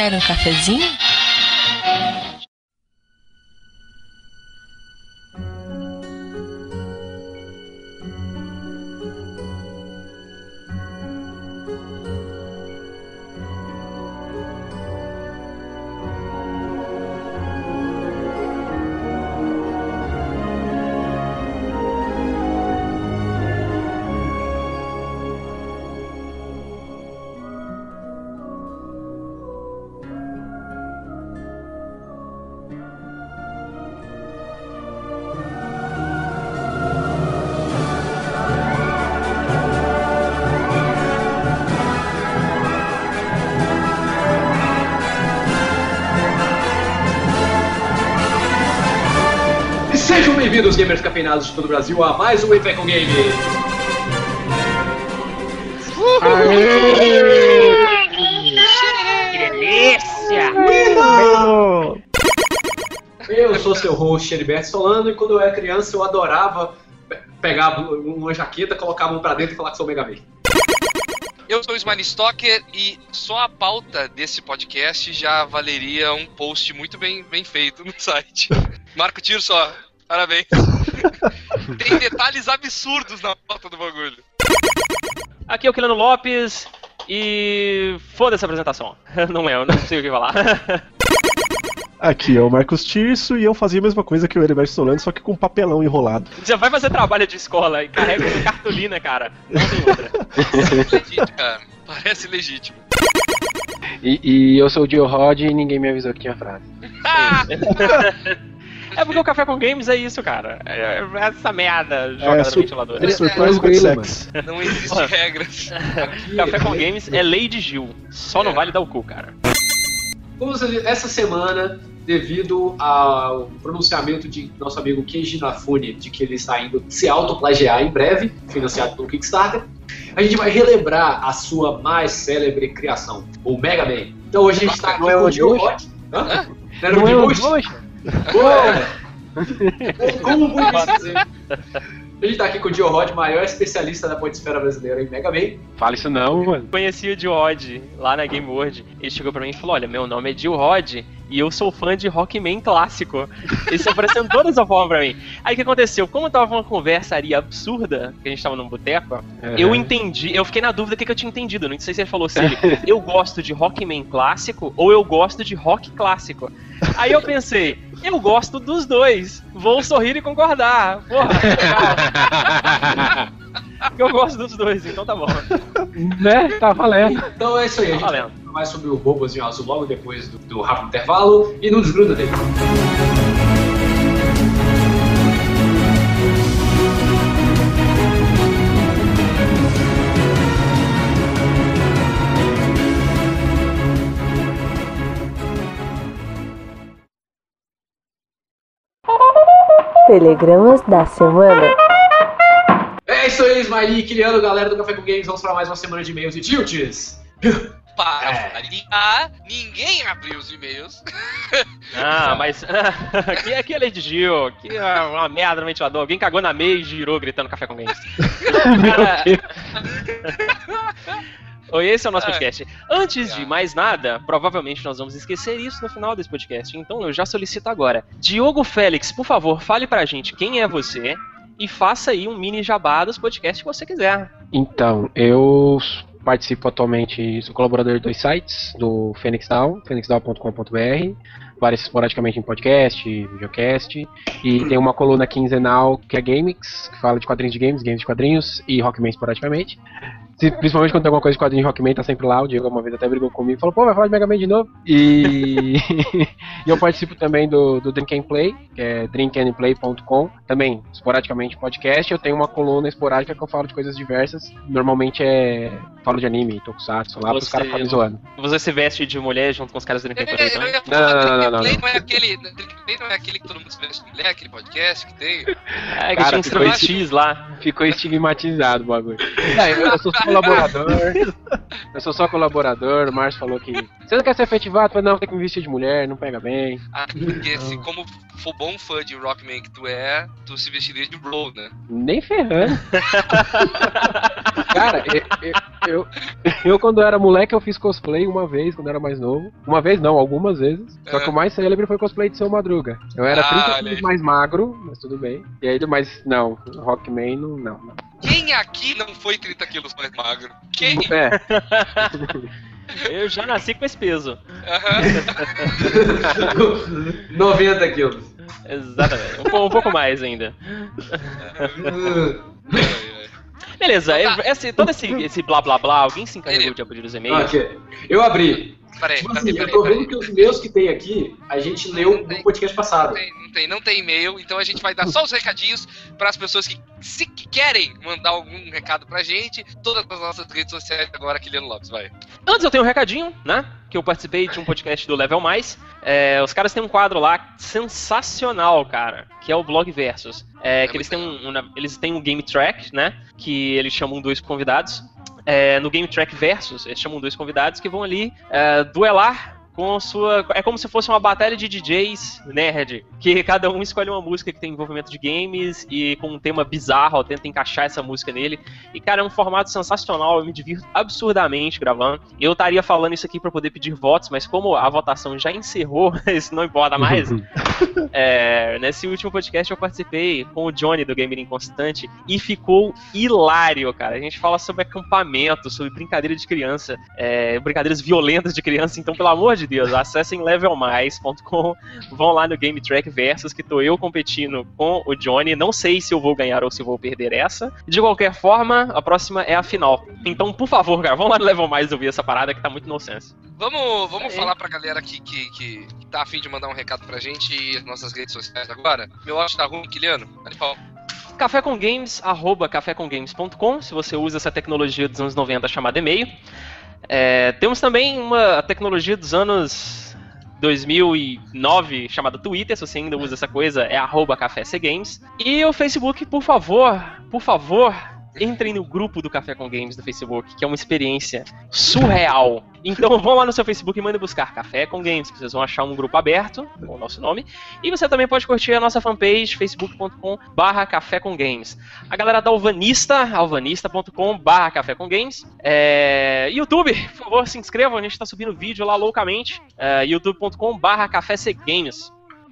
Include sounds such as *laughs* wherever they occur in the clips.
Quer um cafezinho? Bem-vindos, gamers cafeinados de todo o Brasil, a mais um Wayfair com Game. Que delícia! Eu sou seu host, Heriberto Solano, e quando eu era criança eu adorava pe- pegar uma jaqueta, colocar a mão pra dentro e falar que sou o Mega Man. Eu sou o Smiley Stalker e só a pauta desse podcast já valeria um post muito bem, bem feito no site. *laughs* Marco Tiro só, parabéns. *laughs* Tem detalhes absurdos na pauta do bagulho. Aqui é o Quilano Lopes e foda essa apresentação. *laughs* Não é, eu não sei o que falar. *laughs* Aqui é o Marcos Tirso e eu fazia a mesma coisa que o Heriberto Solano, só que com papelão enrolado. Você vai fazer trabalho de escola e carrega cartolina, cara. Não tem outra. Legítimo, cara. Parece legítimo. E, e eu sou o Dio Rod e ninguém me avisou que tinha frase. É porque o Café com Games é isso, cara. É é essa merda jogada sur- no ventilador. É surprise but sex. Não existem regras. *laughs* Café com Games é Lady Gil. Só não É. vale dar o cu, cara. Vamos essa semana, devido ao pronunciamento de nosso amigo Keiji Inafune de que ele está indo se autoplagiar em breve, financiado pelo Kickstarter, a gente vai relembrar a sua mais célebre criação, o Mega Man. Então hoje a gente está aqui Não é com o? Rod. Hã? Não Não é hoje? Hoje? Como- muito dizer? A gente tá aqui com o Dio Rod, maior especialista da podesfera brasileira em Mega Man. Fala isso não, mano. Conheci o Dio Rod lá na Game World. Ele chegou pra mim e falou: Olha, meu nome é Dio Rod e eu sou fã de Rockman clássico. Ele se aparecendo toda essa forma pra mim. Aí o que aconteceu? Como tava uma conversaria absurda, que a gente tava num boteco, eu entendi, eu fiquei na dúvida do que, que eu tinha entendido. Não sei se ele falou se ele, eu gosto de Rockman clássico ou eu gosto de rock clássico. Aí eu pensei, eu gosto dos dois. Vou sorrir e concordar. Porra, legal. *laughs* eu gosto dos dois, então tá bom. né? Tá valendo. Então é isso aí, Tá valendo. Mais sobre o Robozinho Azul logo depois do, do rápido intervalo e não desgruda dele. Telegramas da semana. É isso aí, Smiley, Kiliano, galera do Café com Games, vamos para mais uma semana de e-mails e tilts. *laughs* Para É. variar, ninguém abriu os e-mails. Ah, mas aqui, aqui é Lady Gil, aqui é uma merda no ventilador. Alguém cagou na meia e girou gritando café com games. *laughs* Oi, esse é o nosso É. podcast. Antes de mais nada, provavelmente nós vamos esquecer isso no final desse podcast. Então eu já solicito agora. Diogo Félix, por favor, fale pra gente quem é você e faça aí um mini jabá dos podcasts que você quiser. Então, eu participo atualmente, sou colaborador de dois sites, do Phoenix Down, phoenixdown.com.br, apareço esporadicamente em podcast, videocast, e tem uma coluna quinzenal que é Gamix, que fala de quadrinhos de games, games de quadrinhos, e Rockman esporadicamente. Se- Principalmente quando tem alguma coisa de quadrinho de Rockman, tá sempre lá, o Diego uma vez até brigou comigo e falou, pô, vai falar de Mega Man de novo? E, *laughs* e eu participo também do, do Drink and Play, que é drinkandplay.com, também esporadicamente podcast, eu tenho uma coluna esporádica que eu falo de coisas diversas, normalmente é, falo de anime, tokusatsu, lá Você- caras ficarem me zoando. Você se veste de mulher junto com os caras do Drink and Play também? Não, não, não, não, Drink and Play não. não é aquele. Drink and Play não é aquele que todo mundo se veste de mulher, aquele podcast que tem. É, que Cara, tinha um ficou striptease lá. Ficou estigmatizado o bagulho. *laughs* Não, eu, eu sou colaborador. Eu sou só colaborador. O Márcio falou que. Você não quer ser efetivado? Falei, não, tem que me vestir de mulher, não pega bem. Ah, porque se como for bom fã de Rockman que tu é, tu se vestiria de Bro, né? Nem ferrando. Cara, eu, eu, eu, quando era moleque eu fiz cosplay uma vez, quando era mais novo. Uma vez não, algumas vezes. Só que o mais célebre foi cosplay de Seu Madruga. Eu era Ah, 30 olha aí. quilos mais magro, mas tudo bem. E aí, mas não, Rockman não, não. não. Quem aqui não foi 30 quilos mais magro? Quem? É, *laughs* Eu já nasci com esse peso. Aham. *laughs* 90 quilos. Exatamente. Um, um pouco mais ainda. Ai, *laughs* ai. Beleza, Então tá. esse, todo esse, esse blá blá blá, alguém se encarregou Ele- de abrir os e-mails? aqui. Eu abri. Peraí, Tipo peraí, assim, eu peraí, tô peraí. vendo que os meus que tem aqui, a gente leu no podcast Não passado. tem, não tem, não tem e-mail, então a gente vai dar só os recadinhos para as pessoas que, se que querem mandar algum recado pra gente. Todas as nossas redes sociais agora, Kiliano Lopes, vai. Antes eu tenho um recadinho, né? Que eu participei de um podcast do Level Mais. É, os caras têm um quadro lá sensacional, cara, que é o Blog Versus. É, É que eles têm, um, um- eles têm um game track, né? Que eles chamam dois convidados. É, no Game Track Versus, eles chamam dois convidados que vão ali é, duelar com sua. É como se fosse uma batalha de DJs nerd, que cada um escolhe uma música que tem envolvimento de games e com um tema bizarro, tenta encaixar essa música nele. E, cara, é um formato sensacional, eu me divirto absurdamente gravando. Eu estaria falando isso aqui para poder pedir votos, mas como a votação já encerrou, *laughs* isso não importa mais. É, nesse último podcast eu participei com o Johnny do Gamer Inconstante e ficou hilário, cara. A gente fala sobre acampamento, sobre brincadeira de criança, é, brincadeiras violentas de criança, então pelo amor de Deus, acessem levelmais.com, vão lá no Game Track Versus, que tô eu competindo com o Johnny. Não sei se eu vou ganhar ou se vou perder essa. De qualquer forma, a próxima é a final. Então, por favor, cara, vão lá no Level Mais ouvir essa parada que tá muito nonsense. Vamos, vamos falar pra galera aqui que, que, que tá afim de mandar um recado pra gente e as nossas redes sociais agora. Meu áudio tá ruim, Kiliano? Dá de pau. Café com Games, arroba cafécomgames.com, se você usa essa tecnologia dos anos 90 chamada e-mail. É, temos também uma tecnologia dos anos 2009 chamada Twitter, se você ainda usa essa coisa, é arroba cafécgames. E o Facebook, por favor, por favor, entrem no grupo do Café com Games do Facebook, que é uma experiência surreal. Então *laughs* vão lá no seu Facebook e mandem buscar Café com Games, que vocês vão achar um grupo aberto, com o nosso nome. E você também pode curtir a nossa fanpage, facebook.com barra Café com Games. A galera da Alvanista, alvanista.com barra Café com Games. É... YouTube, por favor, se inscrevam, a gente tá subindo vídeo lá loucamente. É... youtube.com barra Café Games.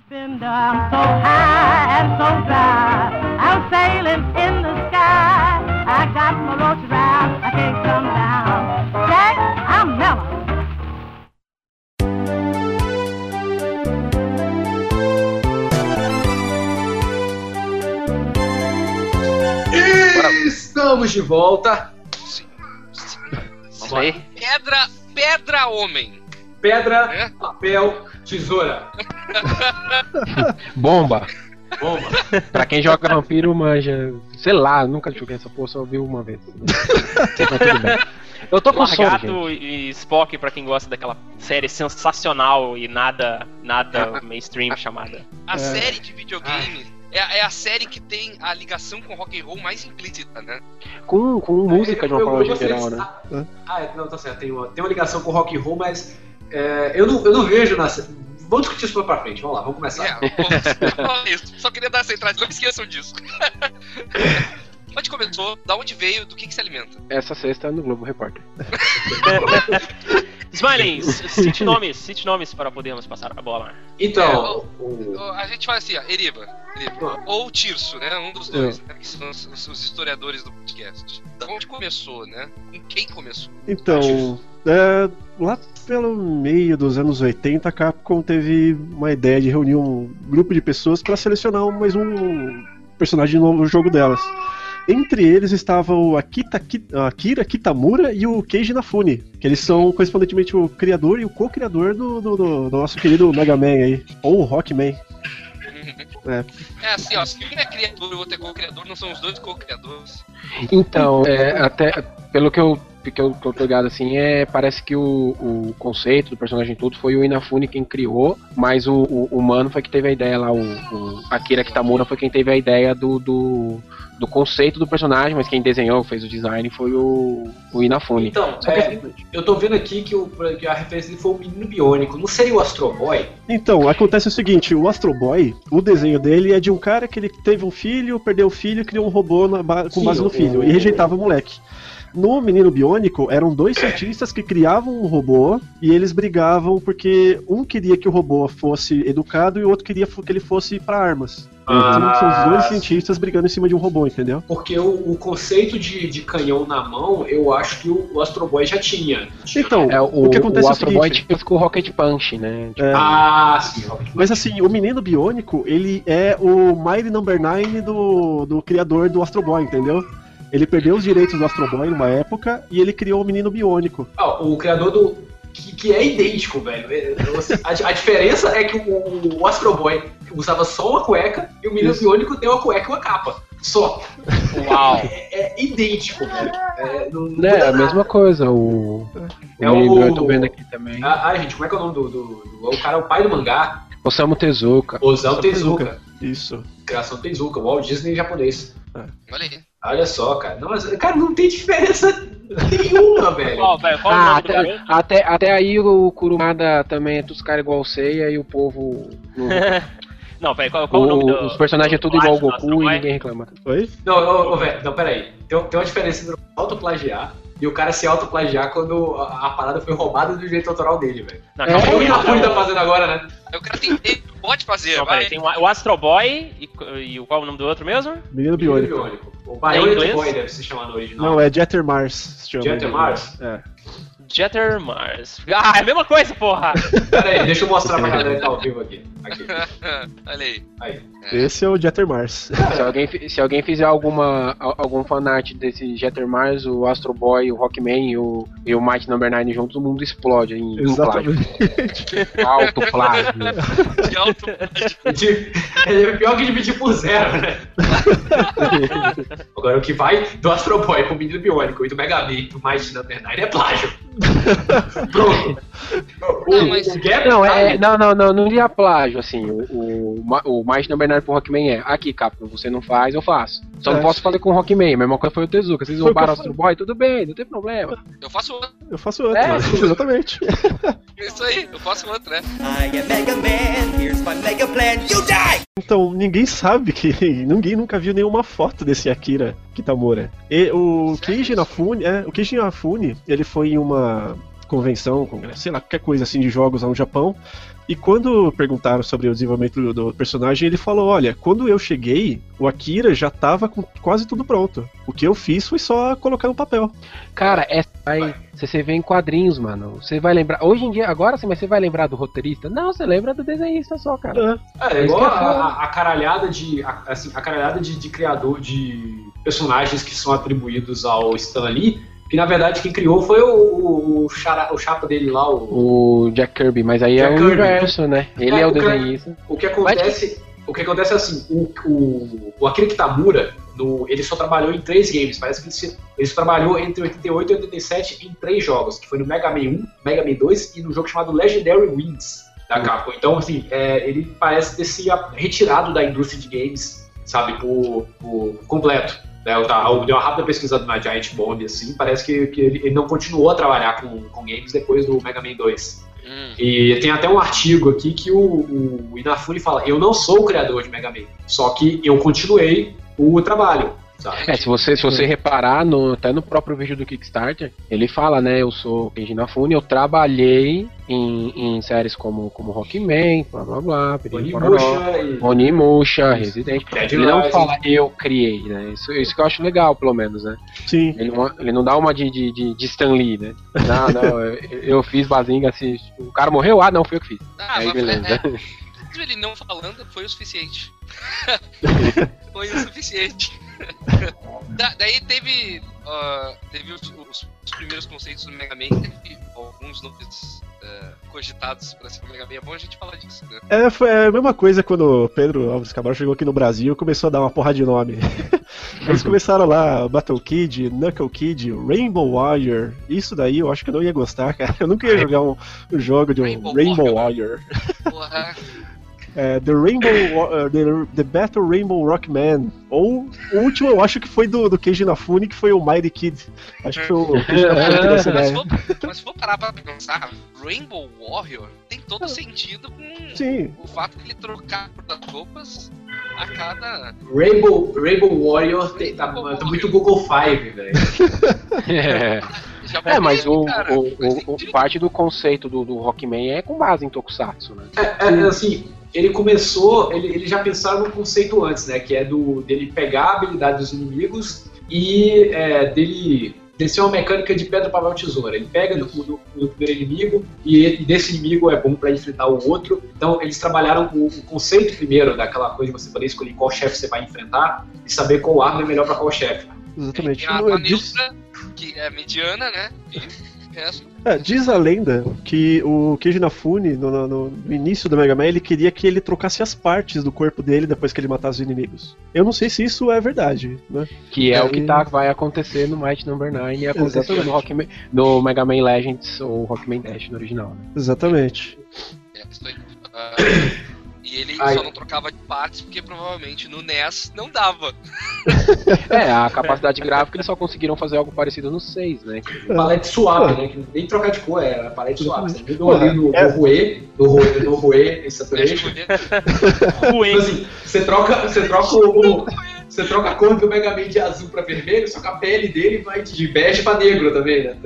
Been down so high and so dry. I'm sailing in the sky. I got my roach around. I can't come down. Jack, I'm mellow. Estamos de volta. Sim. sim. Pedra, pedra homem. Pedra, É? papel, tesoura. *laughs* *laughs* bomba. Bomba. Pra quem joga vampiro, manja. Sei lá, nunca joguei essa porra, só vi uma vez. Mas tudo bem. Eu tô com sono, gente. Largato e Spock, pra quem gosta daquela série sensacional e nada, nada *laughs* mainstream chamada. A série de videogame é, a- é a série que tem a ligação com rock and roll mais implícita, né? Com, com música de uma forma geral, de- né? Ah, ah, é, não, tá certo. Tem uma, tem uma ligação com rock and roll, mas é, eu, não, eu não vejo na. Vamos discutir isso pra frente. Vamos lá, vamos começar. É, bom, olha isso. Só queria dar essa entrada, não esqueçam disso. *laughs* Onde começou? Da onde veio? Do que, que se alimenta? Essa sexta é no Globo Repórter. *laughs* Smiling, cite nomes, cite nomes para podermos passar a bola. Então, o- A gente fala assim, ó, Eriba, Eriba. ou Tirso, né? Um dos dois, né, que são os, os- os historiadores do podcast. Da onde começou, né? Com quem começou? Então, é, lá pelo meio dos anos 80, a Capcom teve uma ideia de reunir um grupo de pessoas para selecionar mais um personagem novo no jogo delas. Entre eles estava o Akita, Ki- Akira Kitamura e o Keiji Inafune, que eles são correspondentemente o criador e o co-criador do, do- do- nosso querido Mega Man aí, ou Rockman. É. É assim, ó, se um é criador e o outro é co-criador, não são os dois co-criadores. Então, é, até pelo que eu, que eu tô ligado assim, é, parece que o, o conceito do personagem todo foi o Inafune quem criou, mas o, o, o Mano foi que teve a ideia lá, o, o Akira Kitamura foi quem teve a ideia do, do, do conceito do personagem, mas quem desenhou, fez o design foi o, o Inafune. então é, eu tô vendo aqui que, o, que a referência dele foi o menino biônico. Não seria o Astro Boy? Então, acontece o seguinte, o Astro Boy, o desenho dele é de um cara que ele teve um filho, perdeu o filho e criou um robô na com Sim, base no filho, e rejeitava o moleque. No Menino Biônico, eram dois cientistas que criavam um robô e eles brigavam porque um queria que o robô fosse educado e o outro queria que ele fosse pra armas. Então, são os dois cientistas brigando em cima de um robô, entendeu? Porque o, o conceito de, de canhão na mão, eu acho que o, o Astro Boy já tinha. Então, É, o, o que acontece o é o Astro Boy seguinte- tinha com o Rocket Punch, né? Tipo, É, Ah, sim. Mas assim, o menino biônico, ele é o Mighty Number 9 do, do criador do Astro Boy, entendeu? Ele perdeu os direitos do Astro Boy numa época e ele criou o menino biônico. Ah, o criador do. Que, que é idêntico, velho. É, você- A, a diferença é que o, o Astro Boy usava só uma cueca e o menino Isso. biônico tem uma cueca e uma capa. Só. Uau! É, é idêntico, velho. É, não, não muda a mesma coisa, o. É o menino o- eu tô vendo aqui também. Ah, ah, gente, como é que é o nome do. do, do- o cara é o pai do mangá. Osamu Tezuka. Osamu Tezuka. Tezuka. Isso. Criação Tezuka, Walt Disney japonês. Olha aí. Olha só, cara. Não, mas, cara, não tem diferença nenhuma, *laughs* velho. Qual, velho? Qual o Ah, até, até, até aí o Kurumada também é dos caras igual o Seiya e o povo. *laughs* não- Não, velho, qual, qual o nome do. os personagens é tudo do igual ao do Astro Goku e Boy? ninguém reclama. Oi? Não, ô, ô, velho, não, peraí. Tem, tem uma diferença entre autoplagiar e o cara se autoplagiar quando a, a parada foi roubada do direito autoral dele, velho. Não, É, É o que o aí. tá fazendo agora, né? O cara tem. Pode fazer, Não, vai. peraí, tem o Astro Boy e, e o- qual é o nome do outro mesmo? Menino biônico. O Em Bionic inglês? Boy deve se chamar no original. Não, é Jeter Mars. se chama. Jeter Mars? É. Jeter Mars. Ah, é a mesma coisa, porra! *laughs* Pera aí, deixa eu mostrar pra galera que tá ao vivo aqui. Aqui, *laughs* Olha aí. aí. Esse é o Jeter Mars. Se alguém, se alguém fizer alguma, al- algum fanart desse Jeter Mars, o Astro Boy, o Rockman e o, e o Mighty Number 9 juntos, o mundo explode em, em plágio. *laughs* Alto plágio. De alto. De- É pior que dividir por zero, né? Agora, o que vai do Astro Boy pro Menino Biônico e do Mega Man pro Mighty Number 9 é plágio. Pronto. Não, mas- Não, é, não, não, não, não diria plágio, assim. O, o, o Mighty Number 9 pro Rockman é aqui, Capcom, você não faz, eu faço. Só não É. posso fazer com o Rockman, a mesma coisa foi o Tezuka. Vocês Foi o que roubaram o Astro Boy, tudo bem, não tem problema. Eu faço outro. Eu faço outro. É. Exatamente. *laughs* Isso aí, eu faço outro, né? I am Mega Man, here's my mega plan, you die! Então, ninguém sabe que. *laughs* Ninguém nunca viu nenhuma foto desse Akira Kitamura. E o Keiji isso? Inafune, é, o Keiji Inafune, ele foi em uma convenção, congresso, sei lá, qualquer coisa assim de jogos lá no Japão. E quando perguntaram sobre o desenvolvimento do, personagem, ele falou: Olha, quando eu cheguei, o Akira já tava com quase tudo pronto. O que eu fiz foi só colocar no papel. Cara, é. Vai, você você vê em quadrinhos, mano. Você vai lembrar. Hoje em dia, agora sim, mas você vai lembrar do roteirista? Não, você lembra do desenhista só, cara. É, igual é a, foda. a- a caralhada de. a- assim, a caralhada de, de criador de personagens que são atribuídos ao Stan Lee, que na verdade quem criou foi o, o, o, chara- o chapa dele lá, o, O Jack Kirby, mas aí é Jack o Kirby. universo, né? Ele É, é, o desenhista. O que acontece, o que acontece é assim, o, o, o Akira Kitamura, no, ele só trabalhou em três games, parece que ele, se- ele só trabalhou entre 88 e 87 em três jogos, que foi no Mega Man 1, Mega Man 2 e no jogo chamado Legendary Wings da Capcom. Então, assim, é, ele parece ter se retirado da indústria de games, sabe, por, por completo. Né, eu, eu dei uma rápida pesquisada na Giant Bomb, assim, parece que, que ele, ele não continuou a trabalhar com, com games depois do Mega Man 2. Hum. E tem até um artigo aqui que o, o Inafune fala: Eu não sou o criador de Mega Man, só que eu continuei o trabalho. Sabe? É, se você, se você reparar, no, até no próprio vídeo do Kickstarter, ele fala, né? Eu sou Keiji Inafune, eu trabalhei em, em séries como, como Rockman, blá blá blá, Onimusha e Resident. Dead Ele não fala eu criei, né? Isso, isso que eu acho legal, pelo menos, né? Sim. Ele não, ele não dá uma de, de, de, de Stan Lee, né? Não, não, *laughs* eu, eu fiz Bazinga assim. O cara morreu? Ah, não, foi eu que fiz. Ah, Aí beleza. é, é, *laughs* ele não falando foi o suficiente. *laughs* foi o suficiente. Da- daí teve, ah, teve os, os- os primeiros conceitos do Mega Man, teve alguns nomes ah, cogitados pra ser o Mega Man. É bom a gente falar disso, né? É, foi a mesma coisa quando o Pedro Alves Cabral chegou aqui no Brasil e começou a dar uma porra de nome. *laughs* Eles começaram lá, Battle Kid, Knuckle Kid, Rainbow Warrior. Isso daí eu acho que eu não ia gostar, cara. Eu nunca ia jogar um, um jogo de um Rainbow Rainbow, Warrior. Warrior. Porra. *laughs* É, the Rainbow uh, the, the Battle Rainbow Rockman. Ou o último eu acho que foi do, do Keiji Inafune, que foi o Mighty Kid. Acho que foi o Keiji Inafune que deu essa Mas se, ideia. for, mas se for parar pra pensar, Rainbow Warrior tem todo sentido com Sim. o fato de ele trocar das roupas a cada. Rainbow, Rainbow Warrior tem- tá, tá muito Google Five, velho. *laughs* É, É, mas o, cara, o- o- o- parte do conceito do, do Rockman é com base em Tokusatsu, né? É, é, assim, ele começou, ele, ele já pensaram no conceito antes, né? Que é do dele pegar a habilidade dos inimigos e é, dele, ser uma mecânica de pedra, papel, tesoura. Ele pega no, no- no primeiro inimigo e, ele- desse inimigo é bom pra enfrentar o outro. Então eles trabalharam o, o conceito primeiro daquela coisa de você poder escolher qual chefe você vai enfrentar e saber qual arma é melhor pra qual chefe. Exatamente. Tem a neutra, que é mediana, né? E resto. é, diz a lenda que o Keiji Inafune, no, no- no- início do Mega Man, ele queria que ele trocasse as partes do corpo dele depois que ele matasse os inimigos. Eu não sei se isso é verdade, né? Que é, É, o que tá, vai acontecer no Might Number 9 e aconteceu no, Rockman, no Mega Man Legends ou Rockman Dash no original, né? Exatamente. É. *coughs* E ele Ai. só não trocava de partes porque provavelmente no NES não dava. *laughs* É, a capacidade gráfica eles só conseguiram fazer algo parecido no 6, né? Palete suave, né? Que nem trocar de cor, é palete suave. Você viu ali no, É. no Rue, no Rue, no Rue, em Saturation. Tipo assim, você troca, você troca o- você troca a cor do Mega Man de azul pra vermelho, só que a pele dele vai de bege pra negro também, *laughs* né?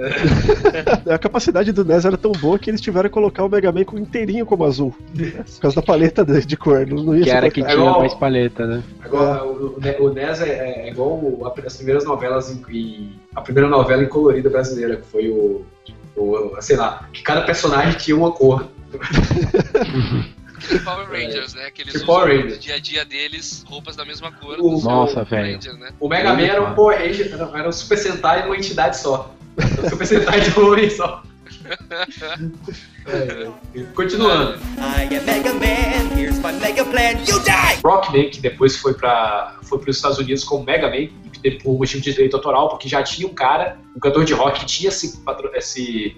A capacidade do NES era tão boa que eles tiveram que colocar o Mega Man com inteirinho como azul. Por causa da paleta de, de cor. Não, não ia Que era que tinha igual- mais paleta, né? Agora, o, o Ne- o NES é, é igual o- a- as primeiras novelas em, em- a primeira novela em colorida brasileira, que foi o, o- sei lá, que cada personagem tinha uma cor. *laughs* Aquele Power Rangers, né? Que eles Tipo usam Power no Rangers. dia a dia deles roupas da mesma cor. O- Nossa, Power velho. Rangers, né? O Mega Man era um Power Ranger, era, um Super Sentai numa entidade só. Um Super Sentai de um homem só. *laughs* É, é. Continuando. Rockman, que depois foi para foi os Estados Unidos como Mega Man, e por motivo de direito autoral, porque já tinha um cara, um cantor de rock que tinha se, eh, se,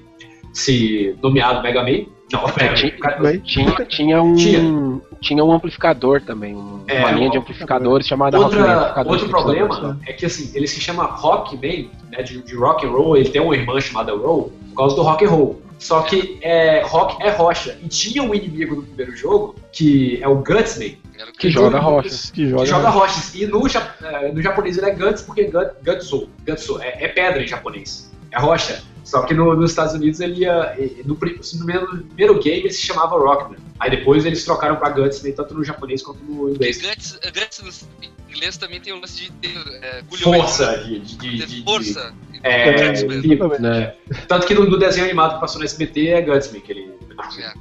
se nomeado Mega Man. Não, tinha- Mas- Tinha, tinha um. Tinha. Tinha. um amplificador também, um- É, uma linha um de amplificadores chamada Rockman Outra, Amplificador outro problema amplificadores, é que assim, ele se chama Rockman, né, de, de rock and roll, ele tem uma irmã chamada Roll, por causa do rock and roll. Só que é, rock é rocha. E tinha um inimigo no primeiro jogo, que é o Gutsman, o Que joga rocha. Que joga. que joga rochas. E no, eh, no japonês ele é Guts porque Gut, Gutsu. Gutsu é, é pedra em japonês. É rocha. Só que no- nos Estados Unidos ele ia. eh, No, pri- no primeiro, no primeiro game ele se chamava Rockman. Aí depois eles trocaram pra Guts, né, tanto no japonês quanto no inglês. Guts, Guts no inglês também tem o lance de ter é, Força de. de, de, de- força. É, Gutsman. de- né? tanto que no, no desenho animado que passou no SBT é Gutsman, que ele. É.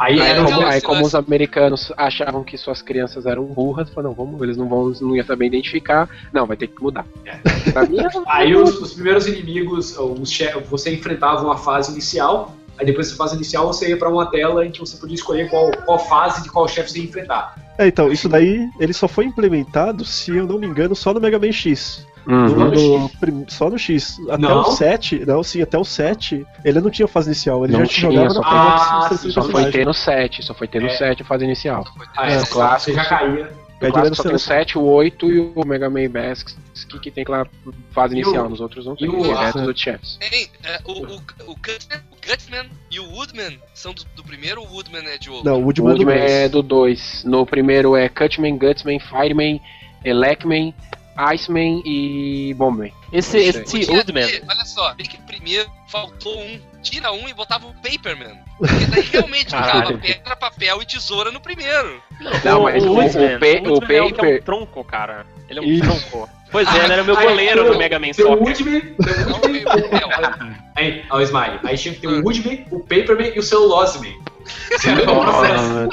Aí Aí, como, o. aí como os americanos achavam que suas crianças eram burras, falaram, não, vamos, eles não vão, não ia saber identificar, não, vai ter que mudar. *laughs* Mim, é Aí os, os primeiros inimigos, os você enfrentava uma fase inicial, aí depois dessa fase inicial você ia pra uma tela em que você podia escolher qual, qual fase de qual chefe você ia enfrentar. É, então, isso daí ele só foi implementado, se eu não me engano, só no Mega Man X. Uhum. Só no No- prim- só no X. Até Não? o 7, não, sim, até o 7, ele não tinha fase inicial, ele Não já tinha, jogava só na foi- prova Ah, de sim, Só foi ter no 7, só foi ter no É. 7 a fase inicial. Ah, É, é, o clássico. Você já caía. O clássico só tem o seleção. 7, o 8 e o Mega Man Basics, que, que tem aquela fase E o- inicial, nos outros não tem, e o- direto ah, dos chefes. Hein, é, o, o, o, Gutsman, o Gutsman e o Woodman são do, do primeiro ou o Woodman é de outro? Não, o O Woodman, Woodman do é do 2. No primeiro é Cutman, Gutsman, Fireman, Elecman, Iceman e Bombman. Esse, Não esse ter, olha só, bem que primeiro faltou um. Tira um e botava o Paperman. Porque daí realmente *laughs* ficava pedra, papel e tesoura no primeiro. Não, o, mas o, o- Woodman, o pe- o, o é, que é um paper- tronco, cara. Ele é um Isso. tronco. Pois é, ele era o meu goleiro no Mega Man o Soccer. Woodman, o Não Woodman, o aí, ó, o Smiley. Aí tinha que ter o Woodman, o Paperman e o Celluloseman. *laughs* Esse é o mesmo processo.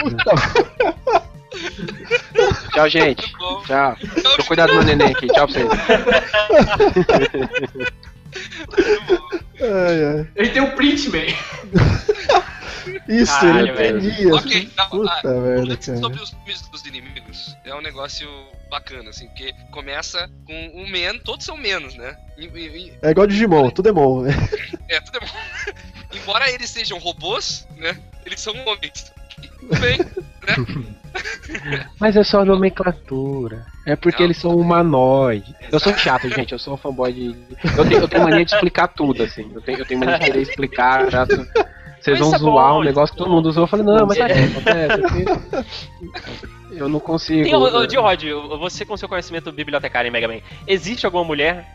*laughs* Tchau, gente. Bom. Tchau. Tô cuidado do meu neném aqui. Tchau pra vocês. Ai, ai. Gente tem o Printman. Isso, Caralho, ele tremia. Ok, tá, Puta ah, merda, cara. sobre os nomes dos inimigos, é um negócio bacana, assim, porque começa com o Men, todos são menos, né? E- e- e- É igual Digimon, tudo é Mon. né? *laughs* é, tudo é bom. *laughs* Embora eles sejam robôs, né? Eles são homens. Bem, né? *laughs* Mas é só nomenclatura. É porque eles são humanoides. Eu sou chato, gente. Eu sou um fanboy de. Eu tenho, eu tenho mania de explicar tudo, assim. Eu tenho, eu tenho mania de querer explicar. Já... Vocês vão é zoar bom, um negócio que todo mundo usou. Eu falei, não, mas o que acontece? Eu não consigo. Tem, ô, Dio Rod, você com seu conhecimento bibliotecário em Mega Man, existe alguma mulher?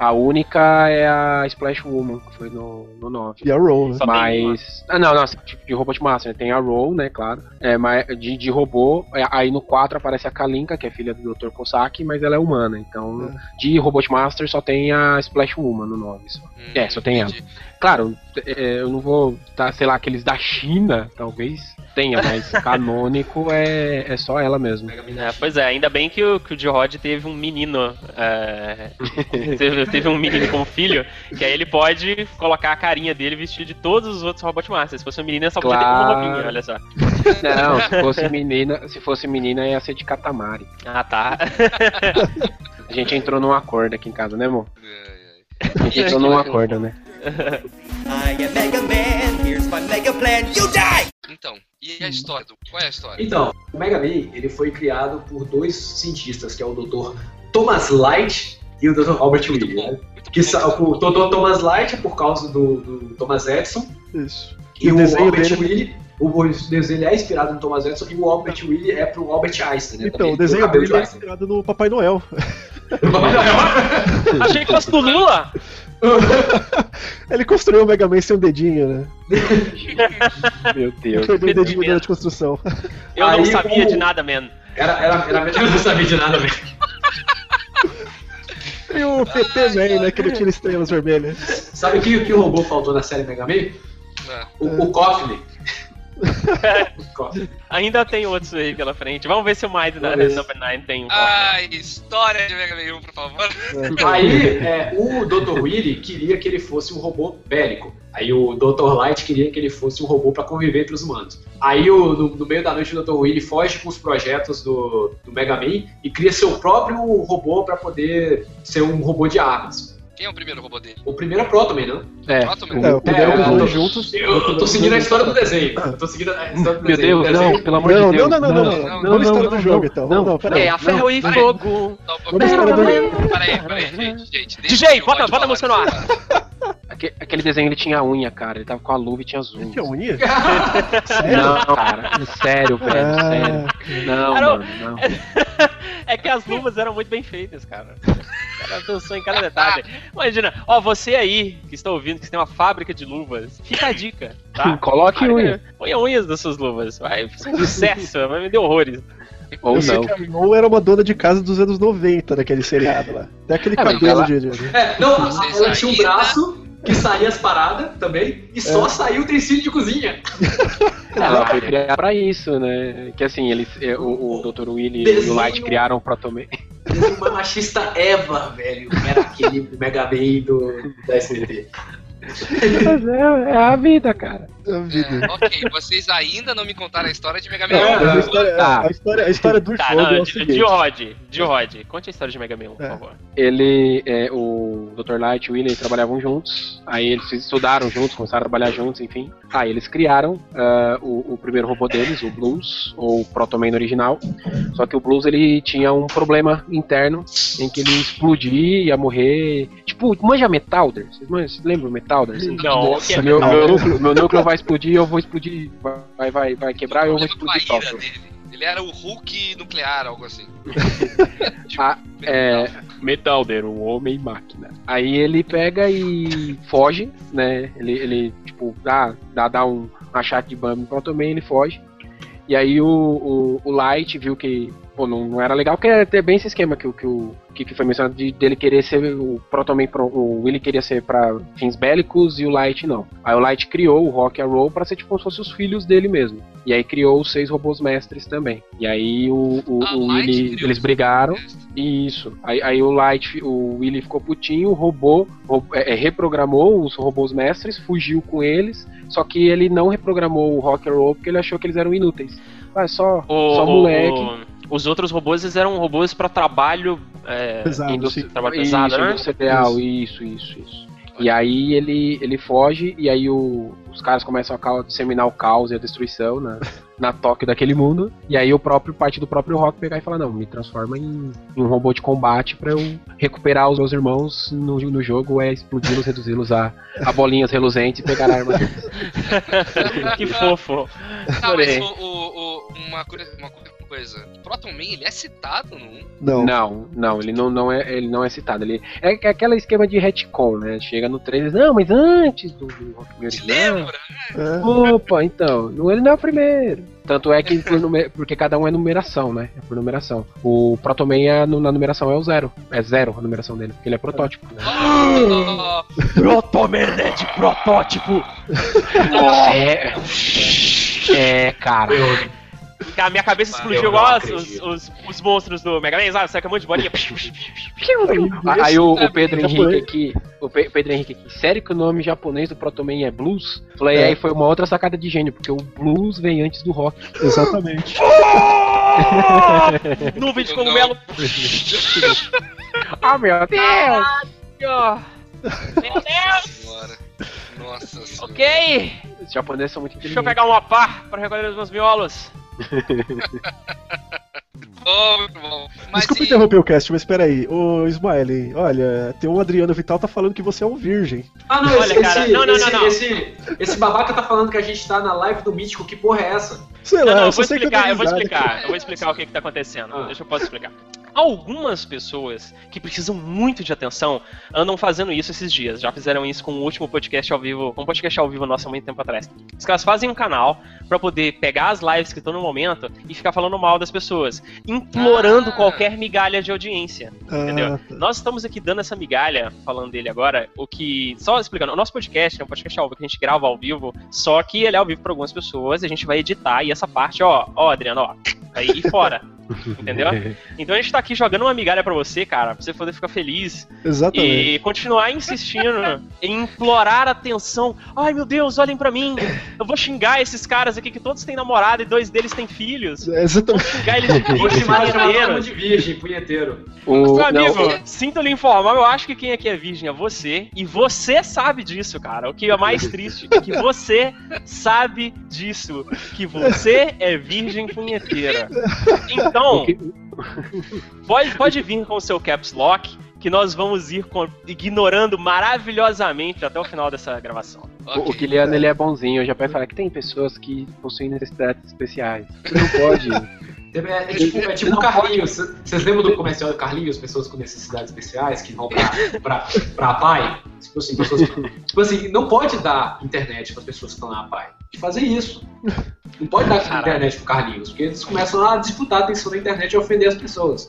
A única é a Splash Woman, que foi no, no 9. E a Roll, né? Só tem Mas. Ah, não, não, tipo de Robot Master. Tem a Roll, né, claro. É, mas de, de robô. é, Aí no 4 aparece a Kalinka, que é filha do Dr. Kosaki, mas ela é humana. Então, de Robot Master só tem a Splash Woman no 9. Só. Hum, É, só tem ela. entendi. Claro, é, eu não vou. Tá, sei lá, aqueles da China, talvez tenha, mas *laughs* canônico é, é só ela mesmo. É, pois é, ainda bem que o, que o J-Rod teve um menino. é, *laughs* teve, teve um menino como filho, que aí ele pode colocar a carinha dele vestido de todos os outros Robot Masters. Se fosse uma menina, só podia ter uma Claro. roupinha, olha só. Não, se fosse menina, se fosse menina ia ser de Katamari. Ah, tá. A gente entrou num acordo aqui em casa, né, amor? Ai, ai. A gente entrou num acordo, né? I am Mega Man, here's my mega plan, you die! Então, e a história? do- Qual é a história? Então, o Mega Man ele foi criado por dois cientistas, que é o Dr. Thomas Light e o Muito Willie. bom. Né? Muito Que bom. o Dr. Thomas Light é por causa do, do Thomas Edison Isso. e o o, Albert dele- Willie. O desenho é inspirado no Thomas Edison e o Albert Willie é pro Albert Einstein, né? Então, Também o desenho dele é de Einstein. inspirado no Papai Noel. *laughs* Achei que fosse do Lula! *laughs* Ele construiu o Mega Man sem um dedinho, né? *laughs* Meu Deus. Perdeu o dedinho durante a construção. Eu não Aí, sabia como- de nada, man. Era, era, era, eu não sabia de nada mesmo. E o PT Man, né? Que ele tira estrelas vermelhas. Sabe o que, que o robô faltou na série Mega Man? É. O, o Coffin. *laughs* o Coffin. Ainda tem outros aí pela frente. Vamos ver se o Mighty Vamos ver. Number 9 tem um. Ai, história de Mega Man 1, por favor. Aí é, o Dr. Willy queria que ele fosse um robô bélico. Aí o Dr. Light queria que ele fosse um robô para conviver entre os humanos. Aí o- no, no meio da noite o Dr. Willy foge com os projetos do, do Mega Man e cria seu próprio robô para poder ser um robô de armas. Quem é o primeiro robô dele? O primeiro é Protoman, né? É, Protoman. É, o primeiro É, dois tô- juntos. Eu, eu tô seguindo a história do desenho. Eu tô seguindo a história do Meu desenho. Deus, O desenho- não, pelo amor Não, de Deus. não, não, não, não, não, não. não, história não, do jogo, não, então. não. Não, peraí. É, a ferro e Peraí. fogo. Peraí, peraí, gente, gente. deixa DJ, bota, a música no ar. Aque- Aquele desenho ele tinha unha, cara. Ele tava com a luva e tinha as unhas. Que unha? *laughs* Não, cara. Sério, velho. Ah, Sério. Não, Cara, mano, não. *laughs* É que as luvas eram muito bem feitas, cara. O cara pensou em cada detalhe. Imagina, ó, você aí que está ouvindo, que tem uma fábrica de luvas, fica a dica, tá? *laughs* Coloque Cara, unha. Põe unhas das suas luvas. Vai ser um sucesso, vai vender horrores. Ou eu sei não. que a Ron era uma dona de casa dos anos 90 daquele seriado lá. Até aquele É, cabelo ela- de, de- É, não, ela tinha um ainda- braço que saía as paradas também e só É. saiu o utensílio de cozinha. *laughs* Ela foi criada pra isso, né? Que assim, eles, eh, o, o Dr. Willy e Desenho. o Light criaram o Protoman. Uma machista Eva, velho. Era aquele *laughs* Mega Man do, da SBT. Mas é, é a vida, cara. da vida. É, ok, vocês ainda não me contaram a história de Mega Man É, 1. mas a história, Tá. a história, a história do Tá, jogo é não, o de, seguinte. de Rod, de Rod. Conte a história de Mega Man 1, por É. favor. Ele, é, o Dr. Light e o Willy trabalhavam juntos. Aí eles estudaram juntos, começaram a trabalhar juntos, enfim. Aí eles criaram ah, o, o primeiro robô deles, o Blues, ou o Protoman original. Só que o Blues ele tinha um problema interno em que ele ia explodir, ia morrer. Tipo, manja Metalder? Vocês vocês lembram o Metalder? Assim? Não, que é meu, Metalder? meu, núcleo, meu núcleo vai explodir, eu vou explodir. Vai, vai, vai quebrar, eu vou Problema com a explodir dele. Ele era o Hulk nuclear, algo assim. *laughs* Tipo, Ah, É, Metalder, o homem máquina. Aí ele pega e foge, né? Ele, ele tipo, dá, dá, dá um achate de bambi pro Protoman, ele foge. E aí o, o, o Light viu que pô, não, não era legal, porque era até bem esse esquema que, o- que, o, que, que foi mencionado de, dele querer ser o Protoman, pro, o Willy queria ser pra fins bélicos e o Light não. Aí o Light criou o Rock and Roll pra ser tipo como se fossem os filhos dele mesmo. E aí criou os seis robôs mestres também. E aí o, o, Ah, o Willy, eles brigaram. mestres. Isso. Aí, aí o Light, o Willy ficou putinho, roubou, rou- é, é, reprogramou os robôs mestres, fugiu com eles, só que ele não reprogramou o Rock and Roll porque ele achou que eles eram inúteis. Ah, só, O- só moleque. o- os outros robôs eles eram robôs pra trabalho. É, Pesado, Indústria- sim. trabalho isso, pesado, né? industrial, isso, isso, isso. E aí ele, ele foge e aí o- os caras começam a disseminar o caos e a destruição *laughs* na, na Tóquio daquele mundo. E aí o próprio parte do próprio Rock pegar e falar, não, me transforma em, em um robô de combate pra eu recuperar os meus irmãos no, no jogo, é explodi-los, reduzi-los a, a bolinhas reluzentes e pegar a arma deles. *laughs* que fofo. Tá, mas o, o- o- uma, uma cu- coisa. Proton Man, ele é citado no 1? Não. Não, não, ele não, não é, ele não é citado. Ele, é, é aquele esquema de retcon, né? Chega no 3 não, mas antes do, do Rock lembra? É. Opa, então, não, ele não é o primeiro. Tanto é que por porque cada um é numeração, né? É por numeração. O Protoman é, no- na numeração é o zero. É zero a numeração dele, porque ele é protótipo. né? *laughs* Oh, Protoman é de protótipo! *laughs* É. É, cara. Cara, minha cabeça explodiu igual os, os, os monstros do Mega Man, sabe? Saca um monte de bolinha. *laughs* Aí, aí o, o Pedro Japonês. Henrique aqui, o Pe- Pedro Henrique aqui, sério que o nome japonês do Protoman é Blues? Falei, É. aí foi uma outra sacada de gênio, porque o Blues vem antes do rock. Exatamente. *laughs* *laughs* Nuvem de cogumelo. Ah, meu Deus! Meu Deus! Nossa senhora. Ok! Os japoneses são muito Deixa eu inteligentes. pegar uma pá para recolher os meus miolos. *laughs* Oh, muito bom. Mas Desculpa e- interromper o cast, mas peraí. Ô, Smiley, olha, tem um Adriano Vital tá falando que você é um virgem. Ah, não, Olha, esse, cara, esse, não, não, esse, não, não. Esse, esse babaca tá falando que a gente tá na live do Mítico, que porra é essa? Sei Não, lá, não, eu vou explicar, eu vou explicar, eu vou explicar o que, que tá acontecendo. Ah. Deixa eu posso explicar. Algumas pessoas que precisam muito de atenção andam fazendo isso esses dias. Já fizeram isso com o último podcast ao vivo, um podcast ao vivo nosso há muito tempo atrás. Os caras fazem um canal pra poder pegar as lives que estão no momento e ficar falando mal das pessoas, implorando Ah. qualquer migalha de audiência. Entendeu? Ah, tá. Nós estamos aqui dando essa migalha, falando dele agora, o que. Só explicando, o nosso podcast é um podcast ao vivo que a gente grava ao vivo, só que ele é ao vivo para algumas pessoas, e a gente vai editar, e essa parte, ó, ó, Adriano, ó, aí e fora. *laughs* Entendeu? *laughs* Então a gente tá aqui jogando uma migalha pra você, cara, pra você poder ficar feliz Exatamente. e continuar insistindo *laughs* em implorar atenção. Ai meu Deus, olhem pra mim. Eu vou xingar esses caras aqui que todos têm namorada e dois deles têm filhos. É, Exatamente. Xingar eles de chamado punheteiros. de virgem, punheteiro. O, Meu amigo, sinto lhe informar, eu acho que quem aqui é virgem é você, e você sabe disso, cara. O que é mais triste é que você sabe disso, que você é virgem punheteira. Então, *laughs* o que- *laughs* pode, pode vir com o seu caps lock, que nós vamos ir com- ignorando maravilhosamente até o final dessa gravação. o, o. Kiliano ele é bonzinho, eu já pode falar que tem pessoas que possuem necessidades especiais. Você não pode. É, é tipo, é tipo o Carlinhos. Vocês lembram do comercial do Carlinhos? Pessoas com necessidades especiais que vão pra, pra, pra APAI? Tipo assim, pessoas, tipo assim, não pode dar internet para pessoas que estão na APAI. De fazer isso. Não pode dar Caralho. internet pro Carlinhos, porque eles começam a disputar a atenção da internet e ofender as pessoas.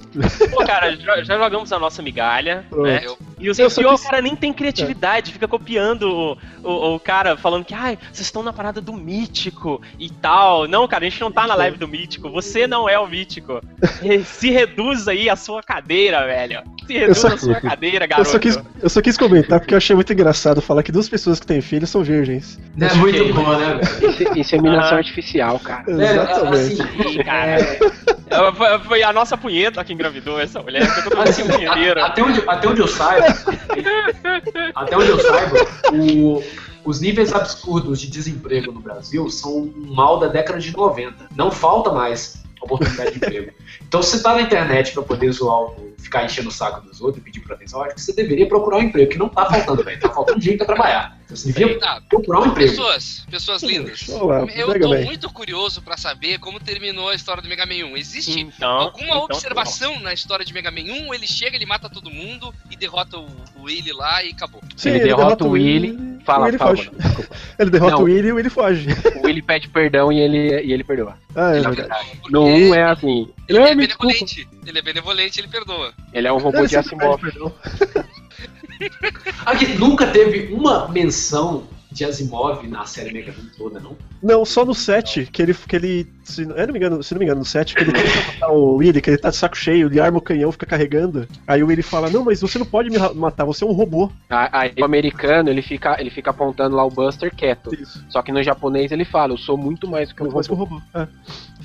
Pô, cara, já, já jogamos a nossa migalha, Pronto. né? E o pior, o cara nem tem criatividade, fica copiando o, o, o cara falando que, ai, vocês estão na parada do mítico e tal. Não, cara, a gente não tá na live do mítico, você não é o mítico. Re- *laughs* Se reduz aí a sua cadeira, velho. Se reduz só- a sua cadeira, Eu garoto. só, quis, eu só quis comentar porque eu achei muito engraçado falar que duas pessoas que têm filhos são virgens. É muito bom, né, velho? Inse- Inseminação artificial, cara. Velho, Exatamente. assim, cara. É, Foi, a nossa punheta que engravidou essa mulher, eu Assim, a- até, onde, até onde eu saiba, até onde eu saiba, o- os níveis absurdos de desemprego no Brasil são um mal da década de 90. Não falta mais oportunidade de emprego. Então, se você tá na internet pra poder zoar, ficar enchendo o saco dos outros e pedir atenção, acho que você deveria procurar um emprego, que não tá faltando, velho. Tá faltando gente pra trabalhar. Você devia Tá, procurar um emprego. pessoas, pessoas lindas. Olá, Eu tô Man. muito curioso pra saber como terminou a história do Mega Man 1. Existe Então, alguma então, observação na história de Mega Man 1? Ele chega, ele mata todo mundo e derrota o, o Willy lá e acabou. Sim, ele derrota o Willy. o Fala, Willy fala. foge. mano, desculpa. *laughs* Ele derrota Não. o Willy e o Willy foge. O Willy pede perdão e ele, e ele perdoa. Ah, é Na verdade. No 1 é assim. ele "Ah, é desculpa." benevolente. Ele é benevolente, ele perdoa. Ele é um robô Ele de Asimov. Aqui, nunca teve uma menção de Asimov na série Mega Man toda, não? Não, só no 7, que ele. Que ele se, eu não me engano, se não me engano, no 7, que ele tenta matar o Willy, que ele tá de saco cheio, ele arma o canhão, fica carregando. Aí o Willy fala, não, mas você não pode me matar, você é um robô. Aí o americano ele fica, ele fica apontando lá o Buster quieto. Isso. Só que no japonês ele fala, eu sou muito mais do que um mais que um robô. robô. É.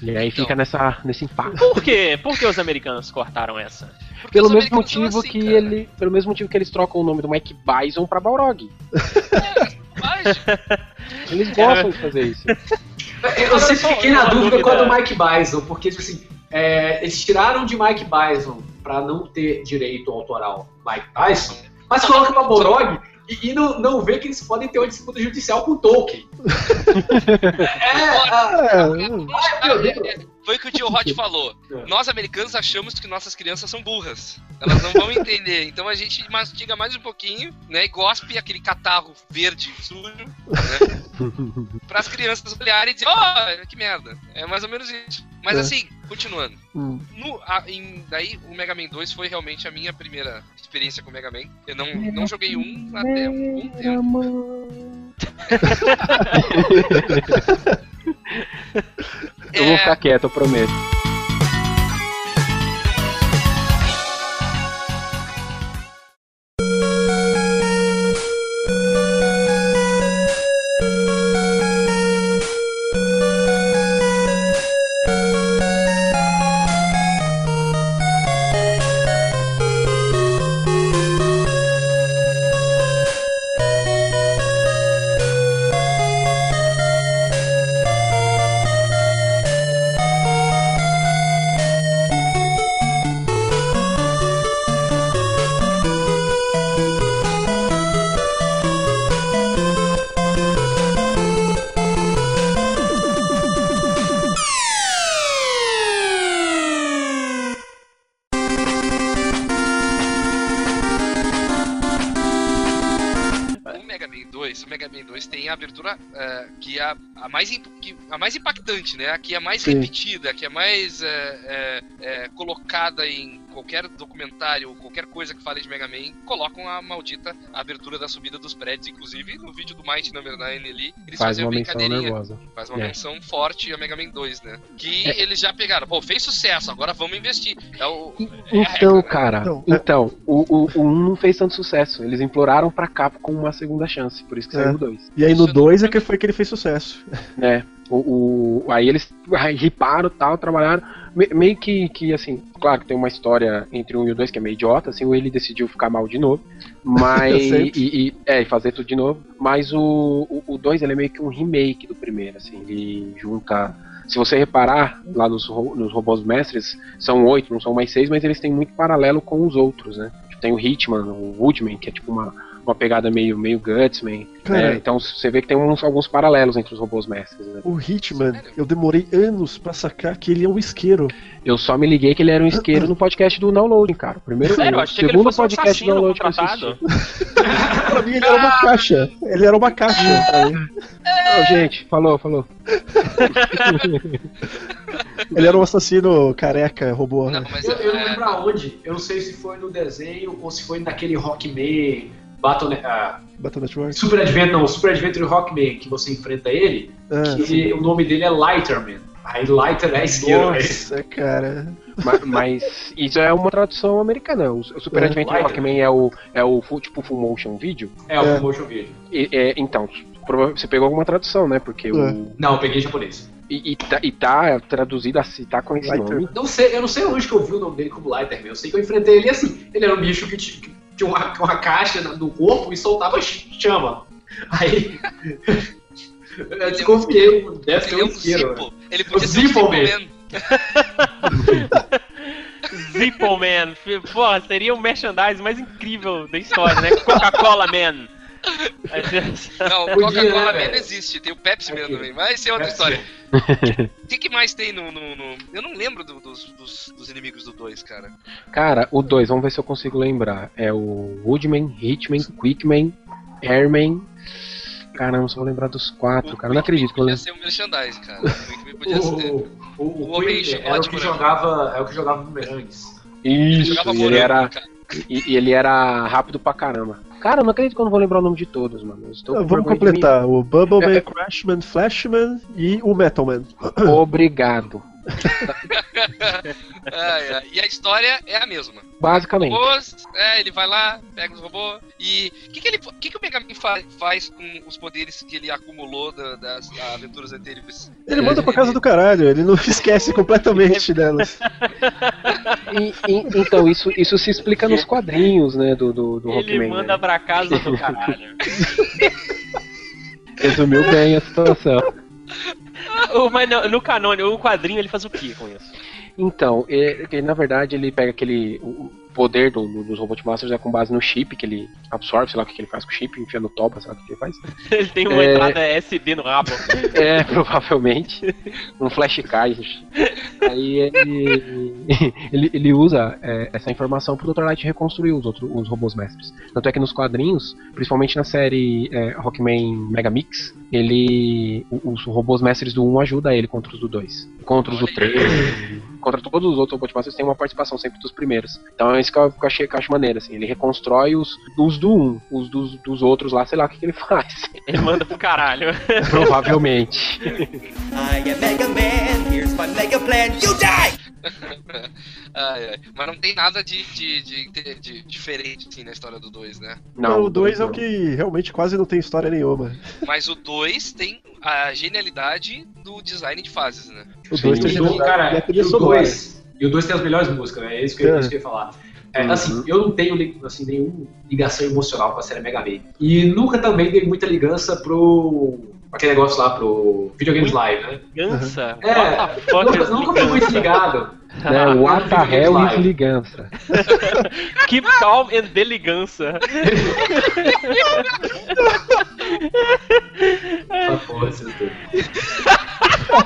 E aí fica nessa, nesse impacto. Por quê? Por que os americanos cortaram essa? Porque Pelo mesmo motivo assim, que cara. ele. Pelo mesmo motivo que eles trocam o nome do Mike Bison pra Balrog. *laughs* Mas, Eles gostam de fazer isso. Eu sempre só fiquei na dúvida com a do. Mike Bison, porque, tipo assim, é, eles tiraram de Mike Bison pra não ter direito autoral Mike Tyson, mas colocam pra Borog e, e não, não vê que eles podem ter uma disputa judicial com o Tolkien. *laughs* é, ah, É, ai, meu Deus. Foi o que o tio *laughs* Rod falou. É. Nós americanos achamos que nossas crianças são burras. Elas não vão entender. Então a gente mastiga mais um pouquinho, né? E gospe aquele catarro verde sujo, né? *laughs* Para as crianças olharem e dizer, oh, que merda. É mais ou menos isso. Mas É. assim, continuando. Hum. No, a- em- daí o Mega Man 2 foi realmente a minha primeira experiência com o Mega Man. Eu não, não joguei um até um bom tempo. *laughs* Eu vou É, ficar quieto, eu prometo. É, que é a, mais, imp- que- a mais impactante, né? A que é mais Sim. repetida, a que é mais é, é, é, colocada em qualquer documentário, qualquer coisa que fale de Mega Man, colocam a maldita abertura da subida dos prédios. Inclusive, no vídeo do Mighty Number 9 ali, eles Faz fazem uma menção brincadeirinha. nervosa. Faz uma É. menção forte a Mega Man 2, né? Que É. eles já pegaram. Pô, fez sucesso, agora vamos investir. É o, é Então, regra, né? cara, é- então, o, o, o 1 não fez tanto sucesso. Eles imploraram pra Capcom uma segunda chance, por isso que É. saiu o 2. E aí no Isso eu 2 não- é que foi que ele fez sucesso. né? O, o- aí eles riparam tal, trabalharam. me- meio que, que, assim, claro que tem uma história entre 1 e o 2 que é meio idiota, assim, o ele decidiu ficar mal de novo. Mas. *laughs* E, e- é, e fazer tudo de novo. Mas o, o, o 2 ele é meio que um remake do primeiro, assim, ele junta. Se você reparar lá nos, nos robôs mestres, são oito, não são mais seis, mas eles têm muito paralelo com os outros, né? Tipo, Tem o Hitman, o Woodman, que é tipo uma, uma pegada meio, meio Gutsman. Cara. né? Então você vê que tem uns, alguns paralelos entre os robôs mestres. Né? O Hitman, eu demorei anos pra sacar que ele é um isqueiro. Eu só me liguei que ele era um isqueiro no podcast do Downloading, cara. Primeiro Sério, eu o achei que ele segundo fosse um podcast do assassino Download que eu contratado. assisti. *laughs* Pra mim ele era uma caixa. Ele era uma caixa. pra mim. Ô, gente, falou, falou. *laughs* Ele era um assassino careca, robô. Não, né? mas Eu, eu não é- lembro aonde. Eu não sei se foi no desenho ou se foi naquele Rockman Battle, ah, Battle Network. Super Adventure, não, Super Adventure Rockman, que você enfrenta ele, Ah, que sim. o nome dele é Lighterman. Aí Lighter é velho. Nossa, cara. Ma- Mas, isso é uma tradução americana. O Super É. Adventure Lighter. Rockman é o, é o full, tipo full motion video. É, o É. motion video. E- é, então, você pegou alguma tradução, né? Porque É. o. Não, eu peguei em japonês. E, e tá, e tá traduzido assim, tá com esse Lighter. nome. Não sei, eu não sei onde que eu vi o nome dele como Lighterman. Eu sei que eu enfrentei ele assim. Ele era um bicho que que tinha uma, uma caixa no corpo e soltava ch- chama. Aí. *laughs* eu desconfiei, deve ser Ele um isqueiro. Zippo. Ele podia O ser um Zippo Zippo Man. Man. *laughs* Zippo Man. F- Porra, seria o merchandise mais incrível da história, né? Coca-Cola Man. *laughs* Não, Coca-Cola né, Man não existe. Tem o Pepsi Man também. Mas isso é outra história. *laughs* O que, que mais tem no, no- no- Eu não lembro do- dos, dos- dos inimigos do 2, cara. Cara, o 2, vamos ver se eu consigo lembrar. É o Woodman, Hitman, Quickman, Airman. Caramba, só vou lembrar dos quatro, cara. Eu não acredito que eu Podia lembro. ser um merchandise, cara. O Quickman podia ser. O, o, o, O homem era o que jogava, é o que jogava bumerangues. Isso, Jogava e ele morango, era, e, e ele era rápido pra caramba. Cara, eu não acredito que eu não vou lembrar o nome de todos, mano. Com Vamos completar. O Bubbleman. Crashman, Flashman e o Metalman. Obrigado. *laughs* Ai, ai. E a história é a mesma. Basicamente. Robôs, é, ele vai lá, pega os robôs e. O que, que, ele, que, que o Mega Man fa- faz com os poderes que ele acumulou da- das aventuras anteriores? Ele manda pra casa do caralho, ele não *laughs* esquece completamente delas. E- e- então, isso, isso se explica nos quadrinhos, né, do, do, do Ele Rockman. manda né? pra casa do *laughs* caralho. Resumiu bem a situação. O- *laughs* Mas no, no canônico, o quadrinho, ele faz o que com isso? Então, é, que, na verdade ele pega aquele. o- poder do, do- dos Robot Masters é com base no chip que ele absorve, sei lá o que ele faz com o chip, enfia no toba, sei lá o que que ele faz. *laughs* Ele tem uma É. entrada SD no rabo. *laughs* É, provavelmente. Um flashcard. Aí ele, ele, ele usa é, essa informação pro Dr. Light reconstruir os, outros, os robôs mestres. Tanto é que nos quadrinhos, principalmente na série é, Rockman Mega Mix, ele. Os robôs mestres do 1 ajudam ele contra os do 2. Contra os do 3. Contra todos os outros robôs masters tem uma participação sempre dos primeiros. Então é isso que eu, que eu achei, que eu acho maneiro, assim. Ele reconstrói os, os do 1. Os dos, dos outros lá, sei lá o que, que ele *laughs* faz. Ele manda pro caralho. *laughs* Provavelmente. I am Mega Man, here's my Mega Plan, you die! *laughs* Ai, ai. Mas não tem nada de, de, de, de- de diferente assim na história do 2, né? Não, o 2 é não. o que realmente quase não tem história nenhuma. Mas o 2 tem a genialidade do design de fases, né? O 2 tem tudo- Cara, e e o. 2 e o dois tem as melhores músicas, né? É isso que, eu- É. isso que eu ia falar. É, Uhum. Assim, eu não tenho assim, nenhuma ligação emocional com a série Mega Man. E nunca também dei muita ligança pro. Aquele negócio lá, pro Videogames Live, né? É, What the fuck nunca, nunca fui muito ligado. Né, what the Videogames hell is Live. ligança? *laughs* Keep calm and deligança. Ah, *laughs* porra, esses dois.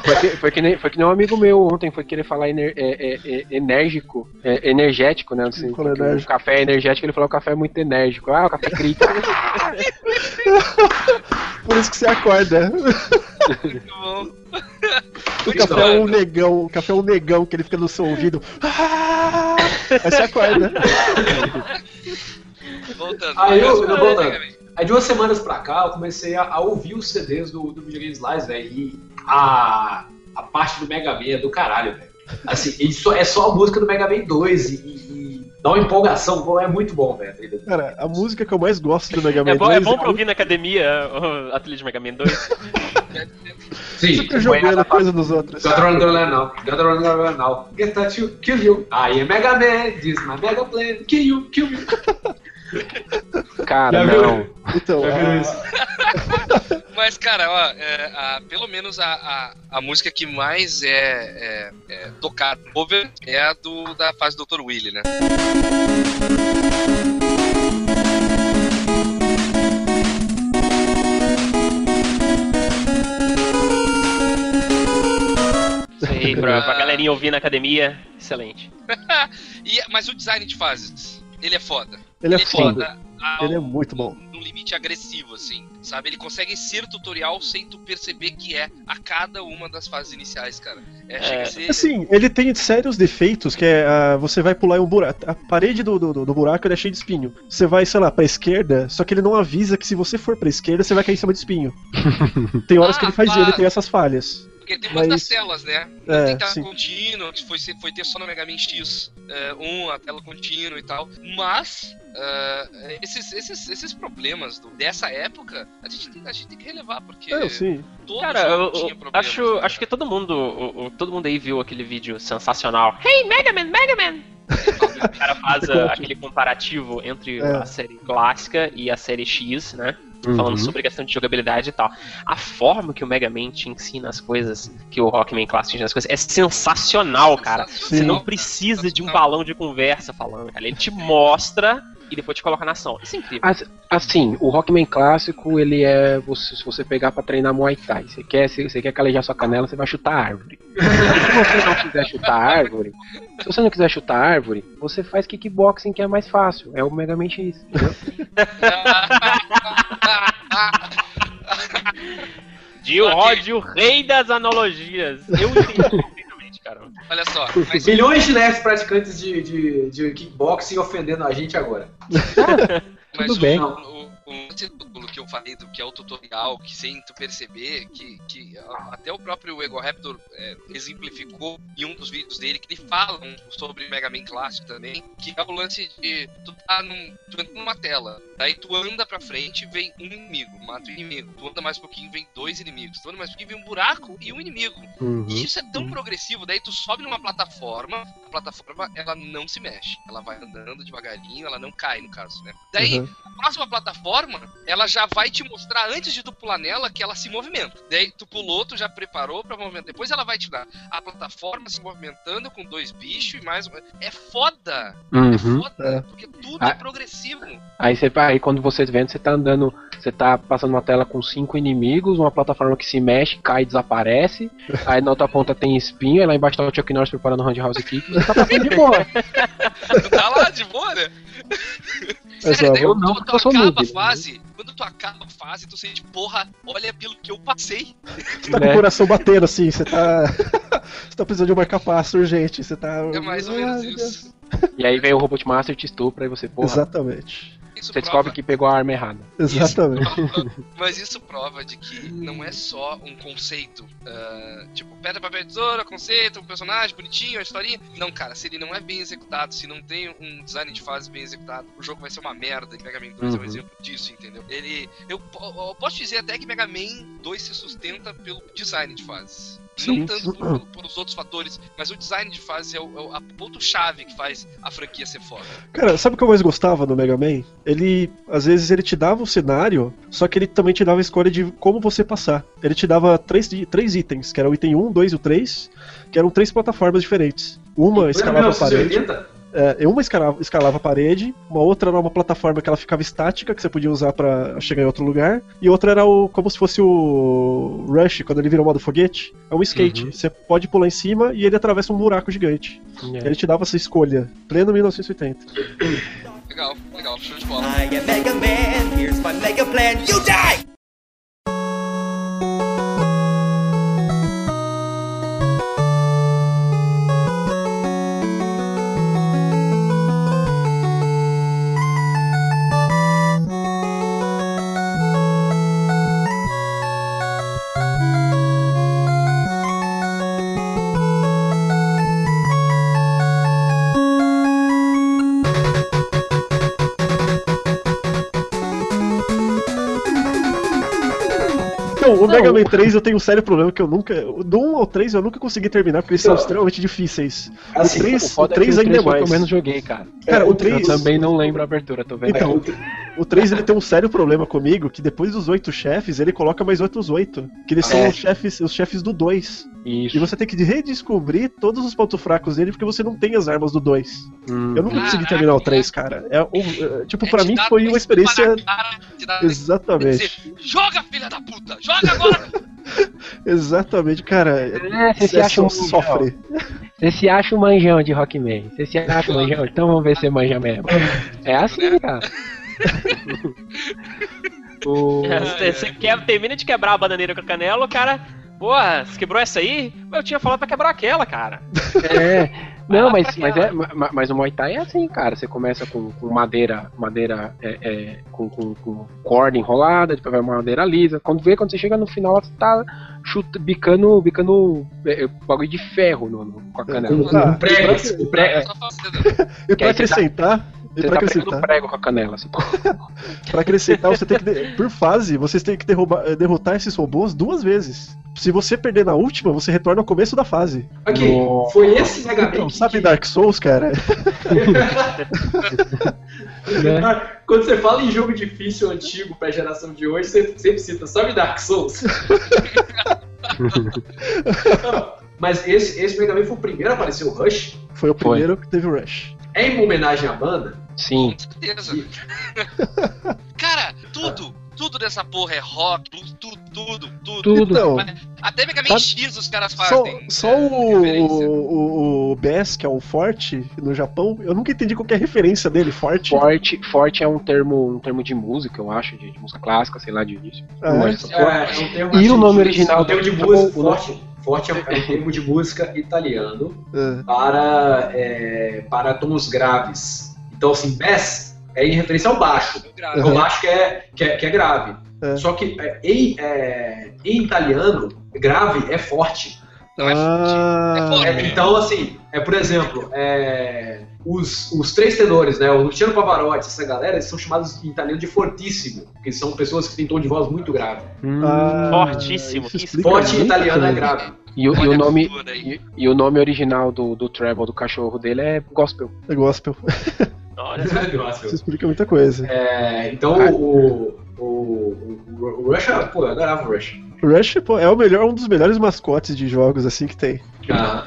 Foi que, foi, que nem, foi que nem um amigo meu ontem foi querer falar ener- é, é, é, enérgico, é, energético, né? Assim, o café é energético, ele falou que o café é muito enérgico. Ah, o café grita. *laughs* Por isso que você acorda. Muito bom. O café é um negão, o café é um negão que ele fica no seu ouvido. Ah! Aí você acorda. Voltando. Ah, eu- voltando. Aí de umas semanas pra cá eu comecei a, a ouvir os CDs do, do Videogames Live, velho. E a, a parte do Mega Man é do caralho, velho. Assim, só, é só a música do Mega Man 2 e, e dá uma empolgação, é muito bom, velho. tá? Cara, a música que eu mais gosto do Mega Man É bom, é 2 bom pra ouvir na academia o- *laughs* a trilha de Mega Man 2. Sim. Fica jogando coisa dos outros. Gatron now, get that you, kill you. I am Mega Man, this is my Mega Plan, kill you, kill you. Cara, não. Então, Já a- isso? *laughs* Mas, cara, ó, é, a- pelo menos a, a, a música que mais é, é, é tocada no cover é a do, da fase do Dr. Willy, né? Sei, pra, pra galerinha ouvir na academia, excelente. *laughs* E, mas o design de fases, ele é foda. ele é foda. ao- Ele é muito bom. Num limite agressivo, assim, sabe? Ele consegue ser tutorial sem tu perceber que é a cada uma das fases iniciais, cara. É, a ser... Assim, ele tem sérios defeitos, que é ah, você vai pular em um buraco. A parede do, do, do buraco ele é cheia de espinho. Você vai, sei lá, pra esquerda, só que ele não avisa que se você for pra esquerda, você vai cair em cima de espinho. *laughs* tem horas que ele faz Ah, ele tem essas falhas. Porque tem umas mas- das telas, né? É, tem tela sim. contínua, que foi, foi ter só no Mega Man X, é, um, a tela contínua e tal. Mas, é, esses, esses, esses problemas do- dessa época, a gente, tem, a gente tem que relevar, porque É, sim. todo Cara, jogo eu, tinha eu problemas. acho, né? acho que todo mundo, o- o- todo mundo aí viu aquele vídeo sensacional. Hey, Mega Man, Mega Man! o cara faz *laughs* aquele comparativo entre É. a série clássica e a série X, né? Uhum. Falando sobre questão de jogabilidade e tal. A forma que o Mega Man te ensina as coisas, que o Rockman Classic ensina as coisas, é sensacional, cara. Você Sensacional, não precisa de um balão de conversa falando, cara. Ele te mostra e depois te coloca na ação. Isso é incrível. As- Assim, o Rockman clássico, ele é. Você, se você pegar pra treinar Muay Thai, você quer, se você quer calejar sua canela, você vai chutar a árvore. se você não quiser chutar a árvore, se você não quiser chutar a árvore, você faz kickboxing que é mais fácil. É o Mega Man X. entendeu? *laughs* Ok. Rod, o rei das analogias. Eu entendi *laughs* perfeitamente, cara. Olha só, mas Milhões de nerds praticantes de, de, de kickboxing ofendendo a gente agora. *laughs* Mas Tudo o, bem. O, falei do que é o tutorial, que sem tu perceber, que, que até o próprio Ego Raptor é, exemplificou em um dos vídeos dele, que ele fala sobre Mega Man clássico também, que é o lance de tu tá num, tu entra numa tela, daí tu anda pra frente vem um inimigo, mata o inimigo, tu anda mais um pouquinho vem dois inimigos, tu anda mais um pouquinho vem um buraco e um inimigo. Uhum. E isso é tão progressivo, daí tu sobe numa plataforma, a plataforma ela não se mexe, ela vai andando devagarinho, ela não cai no caso, né? Daí Uhum. a próxima plataforma, ela já já vai te mostrar antes de tu pular nela que ela se movimenta. Daí tu pulou, tu já preparou pra movimentar. Depois ela vai te dar a plataforma se movimentando com dois bichos e mais um. É foda! É Uhum. foda, É. porque tudo Ah. é progressivo. Aí você aí quando você vendo, você tá andando, você tá passando uma tela com cinco inimigos, uma plataforma que se mexe, cai e desaparece. Aí na outra ponta tem espinho, aí lá embaixo tá o Chuck Norris preparando o Roundhouse Kick. Você tá passando de boa. Tu *laughs* tá lá de boa, né? Sério, daí Eu quando não, tu eu sou acaba noob, a né? fase, quando tu acaba a fase, tu sente, porra, olha pelo que eu passei. Você tá com né? o coração batendo assim, você tá. *laughs* você tá precisando de uma capaz urgente, você tá. É mais ou menos isso. E aí vem o Robot Master te estupra e você, porra, Exatamente. Isso você prova- descobre que pegou a arma errada. *laughs* Exatamente. Mas isso prova de que não é só um conceito. ah, tipo, pedra, papel, tesoura, conceito, um personagem bonitinho, uma historinha. Não, cara, se ele não é bem executado, se não tem um design de fase bem executado, o jogo vai ser uma merda. E Mega Man 2 é um Uhum. exemplo disso, entendeu? Ele. Eu, eu posso dizer até que Mega Man 2 se sustenta pelo design de fases. Sim. Não tanto por, pelos outros fatores, mas o design de fase é o, é o a ponto-chave que faz a franquia ser foda. Cara, sabe o que eu mais gostava no Mega Man? Ele, às vezes, ele te dava o cenário, só que ele também te dava a escolha de como você passar. Ele te dava três, três itens, que era o item 1, 2 e o 3, que eram três plataformas diferentes. Uma escalava a parede. 1980? É, uma escalava, escalava a parede, uma outra era uma plataforma que ela ficava estática, que você podia usar pra chegar em outro lugar, e outra era o como se fosse o Rush, quando ele vira o modo foguete. É um skate. Uhum. Você pode pular em cima e ele atravessa um buraco gigante. É. Ele te dava essa escolha. Pleno 1980. Legal, legal, show de bola. I am Mega Man, here's my mega plan, you die! Mega Man 3 eu tenho um sério problema que eu nunca. Do 1 ao 3 eu nunca consegui terminar porque eles são extremamente difíceis. Assim, o 3, O o foda 3 é o ainda é 3 foi o que mais. eu menos joguei, cara. Cara, o 3. Eu também não lembro a abertura, tô vendo. Então, o 3 ele tem um sério problema comigo, que depois dos oito chefes, ele coloca mais outros oito. Que eles são É. os chefes, os chefes do 2. Isso. E você tem que redescobrir todos os pontos fracos dele porque você não tem as armas do 2. Hum. Eu nunca consegui Caraca, terminar o né? 3, cara. É, um- é, tipo, É pra mim foi uma experiência. cara, Exatamente. dizer, Joga, filha da puta! Joga agora! *laughs* Exatamente, cara. É, você se É acha um sofre. Você se acha um manjão de Rockman. Você se acha um manjão, então vamos ver se você manja mesmo. É assim, cara. O- Você você quer, termina de quebrar a bananeira com a canela, o cara. Porra, você quebrou essa aí? Eu tinha falado pra quebrar aquela, cara. É. *laughs* Não, mas, mas, é, ma- mas o Muay Thai é assim, cara. Você começa com, com madeira, madeira é, é, com, com, com corda enrolada, depois vai uma madeira lisa. Quando vê, quando você chega no final, você tá chuta, bicando, bicando é, é, bagulho de ferro no, no- com a canela. O, Tá. o prego. E pra acrescentar. E Você pra tá acrescentar, prego com a canela. Assim. *laughs* pra acrescentar, você tem que. de- Por fase, vocês têm que derrubar, eh, derrotar esses robôs duas vezes. Se você perder na última, você retorna ao começo da fase. Aqui, Nossa. foi esse Mega Man Então, que- sabe que- Dark Souls, cara? Ah, *laughs* Quando você fala em jogo difícil antigo pra geração de hoje, você sempre cita, sabe Dark Souls? Não, *laughs* Mas esse, esse Mega Man foi o primeiro a aparecer o Rush. Foi o Foi. primeiro que teve o Rush. É em homenagem à banda. Sim. Com certeza. *laughs* Cara, tudo, tudo dessa porra é rock, blues, tudo, tudo, tudo. Tudo. Então, Até Mega Man X os caras só, fazem. só é, o, o, o BS, que é o Forte, no Japão, eu nunca entendi qual que é a referência dele, Forte. Forte, forte é um termo, um termo de música, eu acho, de, de música clássica, sei lá, de disso. Ah, é? é. É, um termo E o nome original é um termo de música o- forte. Forte é um, *laughs* termo de música italiano É. para, é, para tons graves. Então, assim, bass é em referência ao baixo. Grave. O baixo que é, que é, que é grave. É. Só que é, em, é, em italiano, grave é forte. Não é forte. Ah, É forte. É, então, assim, é, por exemplo, é, os, os três tenores, né? O Luciano Pavarotti, essa galera, eles são chamados em italiano de fortissimo, que são pessoas que têm tom de voz muito grave. Hum. ah, Fortíssimo, Forte em italiano é coisa. grave. E, o- e o nome, e, e o nome original do, do Treble, do cachorro dele, é Gospel. É gospel. Olha, *laughs* Isso Isso explica muita coisa. É, então, Ah. o, O, o, o Rush, era- pô, eu adorava o Rush. O Rush, pô, é o melhor, um dos melhores mascotes de jogos assim que tem. Ah,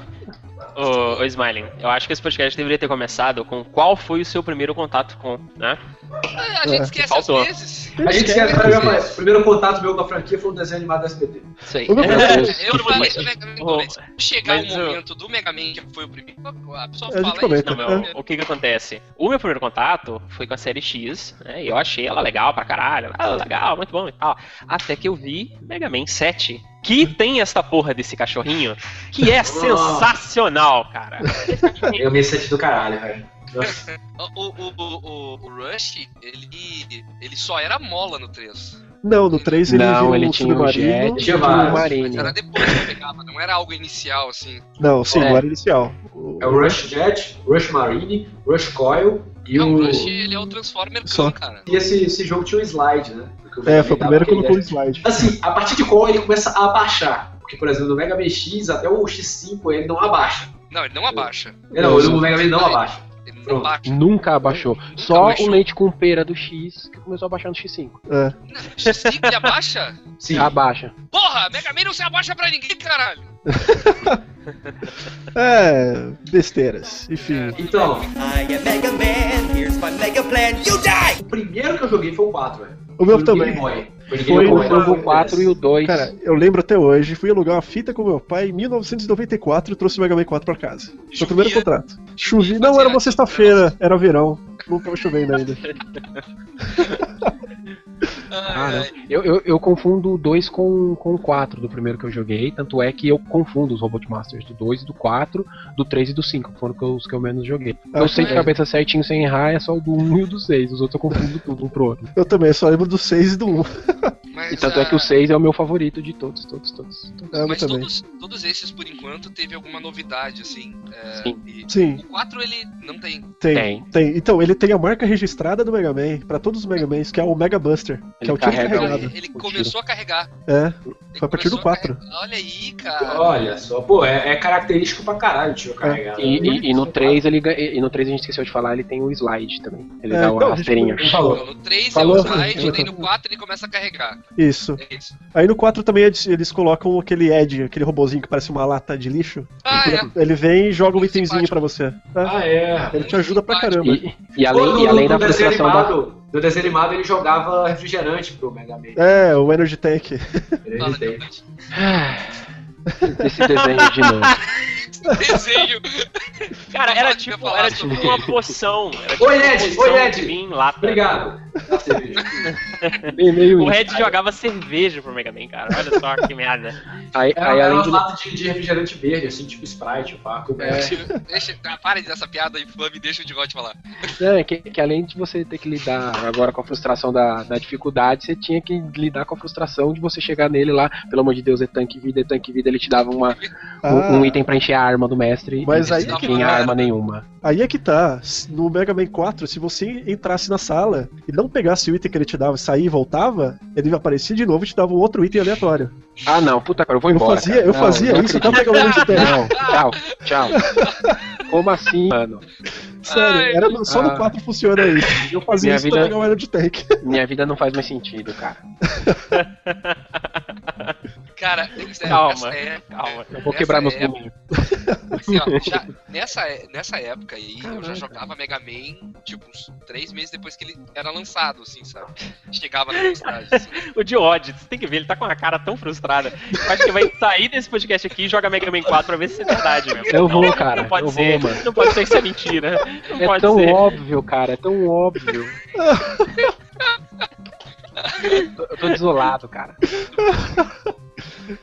Ô, ô Smiling, eu acho que esse podcast deveria ter começado com qual foi o seu primeiro contato com, né? É, a gente esquece Faltou. às vezes. a gente esquece, o primeiro contato meu com a franquia foi um desenho animado da SBT. Isso aí. Ô, meu Deus. Eu falei do Mega Man Ô, 2. Chegar mas o eu- momento do Mega Man, que foi o primeiro, a pessoa A gente fala comenta. isso. Não, meu, o que que acontece? O meu primeiro contato foi com a série X, né? E eu achei ela legal pra caralho. Ah, legal, muito bom e tal. Até que eu vi Mega Man 7, que tem essa porra desse cachorrinho, que é sensacional, cara. Eu me senti do caralho, velho. O, o, o, o, o Rush, ele, ele só era mola no 3. Não, no 3 ele Não, ele um tinha um jet tinha e um marine. era depois que pegava, não era algo inicial, assim. Não, sim, É. não era inicial. É o Rush Jet, Rush Marine, Rush Coil e Não, o. o Rush, ele é o Transformer Só. Cara. E esse, esse jogo tinha um slide, né? O É, foi o primeiro que colocou o aquele- slide. Assim, a partir de qual ele começa a abaixar. Porque, por exemplo, no Mega Man X até o X5 ele não abaixa. Não, ele não abaixa. Não, no Mega Man não abaixa. Ele não bate. Nunca abaixou. Só abaixou. o leite com pera do X que começou a baixar no X5. É. Não, X5 ele abaixa? *laughs* Sim. Abaixa. Porra, Mega Man não se abaixa pra ninguém, caralho. *laughs* É, besteiras. Enfim. Então, I am Mega Man, here's my mega plan, you die! o primeiro que eu joguei foi o 4, velho. O meu também. Game Boy. Foi o 4 e o 2. Cara, eu lembro até hoje, fui alugar uma fita com meu pai em 1994 e trouxe o Mega Man 4 pra casa. Foi o Chovia. primeiro contrato. Chovia. Não, era uma sexta-feira, era verão. Não tava chovendo ainda. *laughs* Ah, não. ai. Eu, eu, eu confundo o 2 com, com o 4 do primeiro que eu joguei. Tanto é que eu confundo os Robot Masters do 2 e do 4, do 3 e do 5, que foram os que eu menos joguei. Ah, eu sei de é. cabeça certinho sem errar, é só o do 1 e o do 6. Os outros eu confundo tudo um pro outro. Eu também, só lembro do 6 e do 1. Mas, E tanto é que ah, o 6 é o meu favorito de todos, todos, todos. todos. Eu Mas também. todos, todos esses, por enquanto, teve alguma novidade, assim. é, Sim. e Sim, o 4 ele não tem. tem, Tem. tem. Então, ele tem a marca registrada do Mega Man pra todos os Mega Mans, que é o Mega Buster, que Ele é o tiro carrega Então, carregado. ele, ele começou a carregar. É, Ele Foi a partir do começou 4. carregar. Olha aí, cara. Olha só, pô, é, é característico pra caralho o tiro carregado. E, e- e no 3 ele e no 3 a gente esqueceu de falar, ele tem o slide também. Ele É, dá então, uma gente rasteirinha. não falou. Então, no 3 Falou. é o slide, daí no 4 ele começa a carregar. Isso. É isso. Aí no 4 também eles, colocam aquele Ed, aquele robozinho que parece uma lata de lixo. Ah, é. Ele vem e joga um itemzinho simpático. pra você. É. Ah, é. Ele te ajuda pra caramba. E, e além, no- e além da frustração da. animado, No desenho animado ele jogava refrigerante pro Mega Man. É, o Energy Tank. Ele tem. Deus. Esse desenho de novo. *laughs* Desenho. Cara, era tipo, era tipo uma poção. Era tipo Oi, Ed, poção oi, Ed. de lata. Obrigado. Meio, O isso. Red jogava cerveja pro Mega Man, cara. Olha só que merda. Aí, Era, aí era além de. latas de, de refrigerante verde, assim, tipo Sprite, pá. com- É. Deixa, ah, para dessa piada infame, deixa o de falar. Não, é que, que além de você ter que lidar agora com a frustração da, da dificuldade, você tinha que lidar com a frustração de você chegar nele lá, pelo amor de Deus, é tanque vida, é tanque vida, ele te dava uma, um, Ah, um item pra encher a arma do mestre Mas e aí você não tinha tá. arma nenhuma. Aí é que tá. No Mega Man 4, se você entrasse na sala e não pegasse o item que ele te dava, sair e voltava, ele aparecia de novo e te dava um outro item aleatório. Ah não, puta cara, eu vou Eu embora. fazia, cara. eu Não, fazia não isso até eu pegar o Tank. Não, tchau, tchau. Como assim, mano? Sério, Ai, era, no- só no ah. 4 funciona isso. Eu fazia Minha isso vida- pra pegar o Energy Tank. Minha vida não faz mais sentido, cara. *laughs* Cara, essa Calma, é- calma. Eu vou quebrar meus época- pulmões. Assim, ó, já- *laughs* nessa, é- nessa época aí, eu já jogava Mega Man, tipo, uns três meses depois que ele era lançado, assim, sabe? Chegava na velocidade. Assim. *laughs* O de ódio, você tem que ver, ele tá com uma cara tão frustrada. Eu acho que vai sair desse podcast aqui e joga Mega Man 4 pra ver se é verdade mesmo. Eu vou, Não, cara, Não pode eu ser. vou, mano. Não pode ser que isso é mentira. Não É pode tão ser. óbvio, cara, é tão óbvio. *laughs* Eu tô- desolado, cara.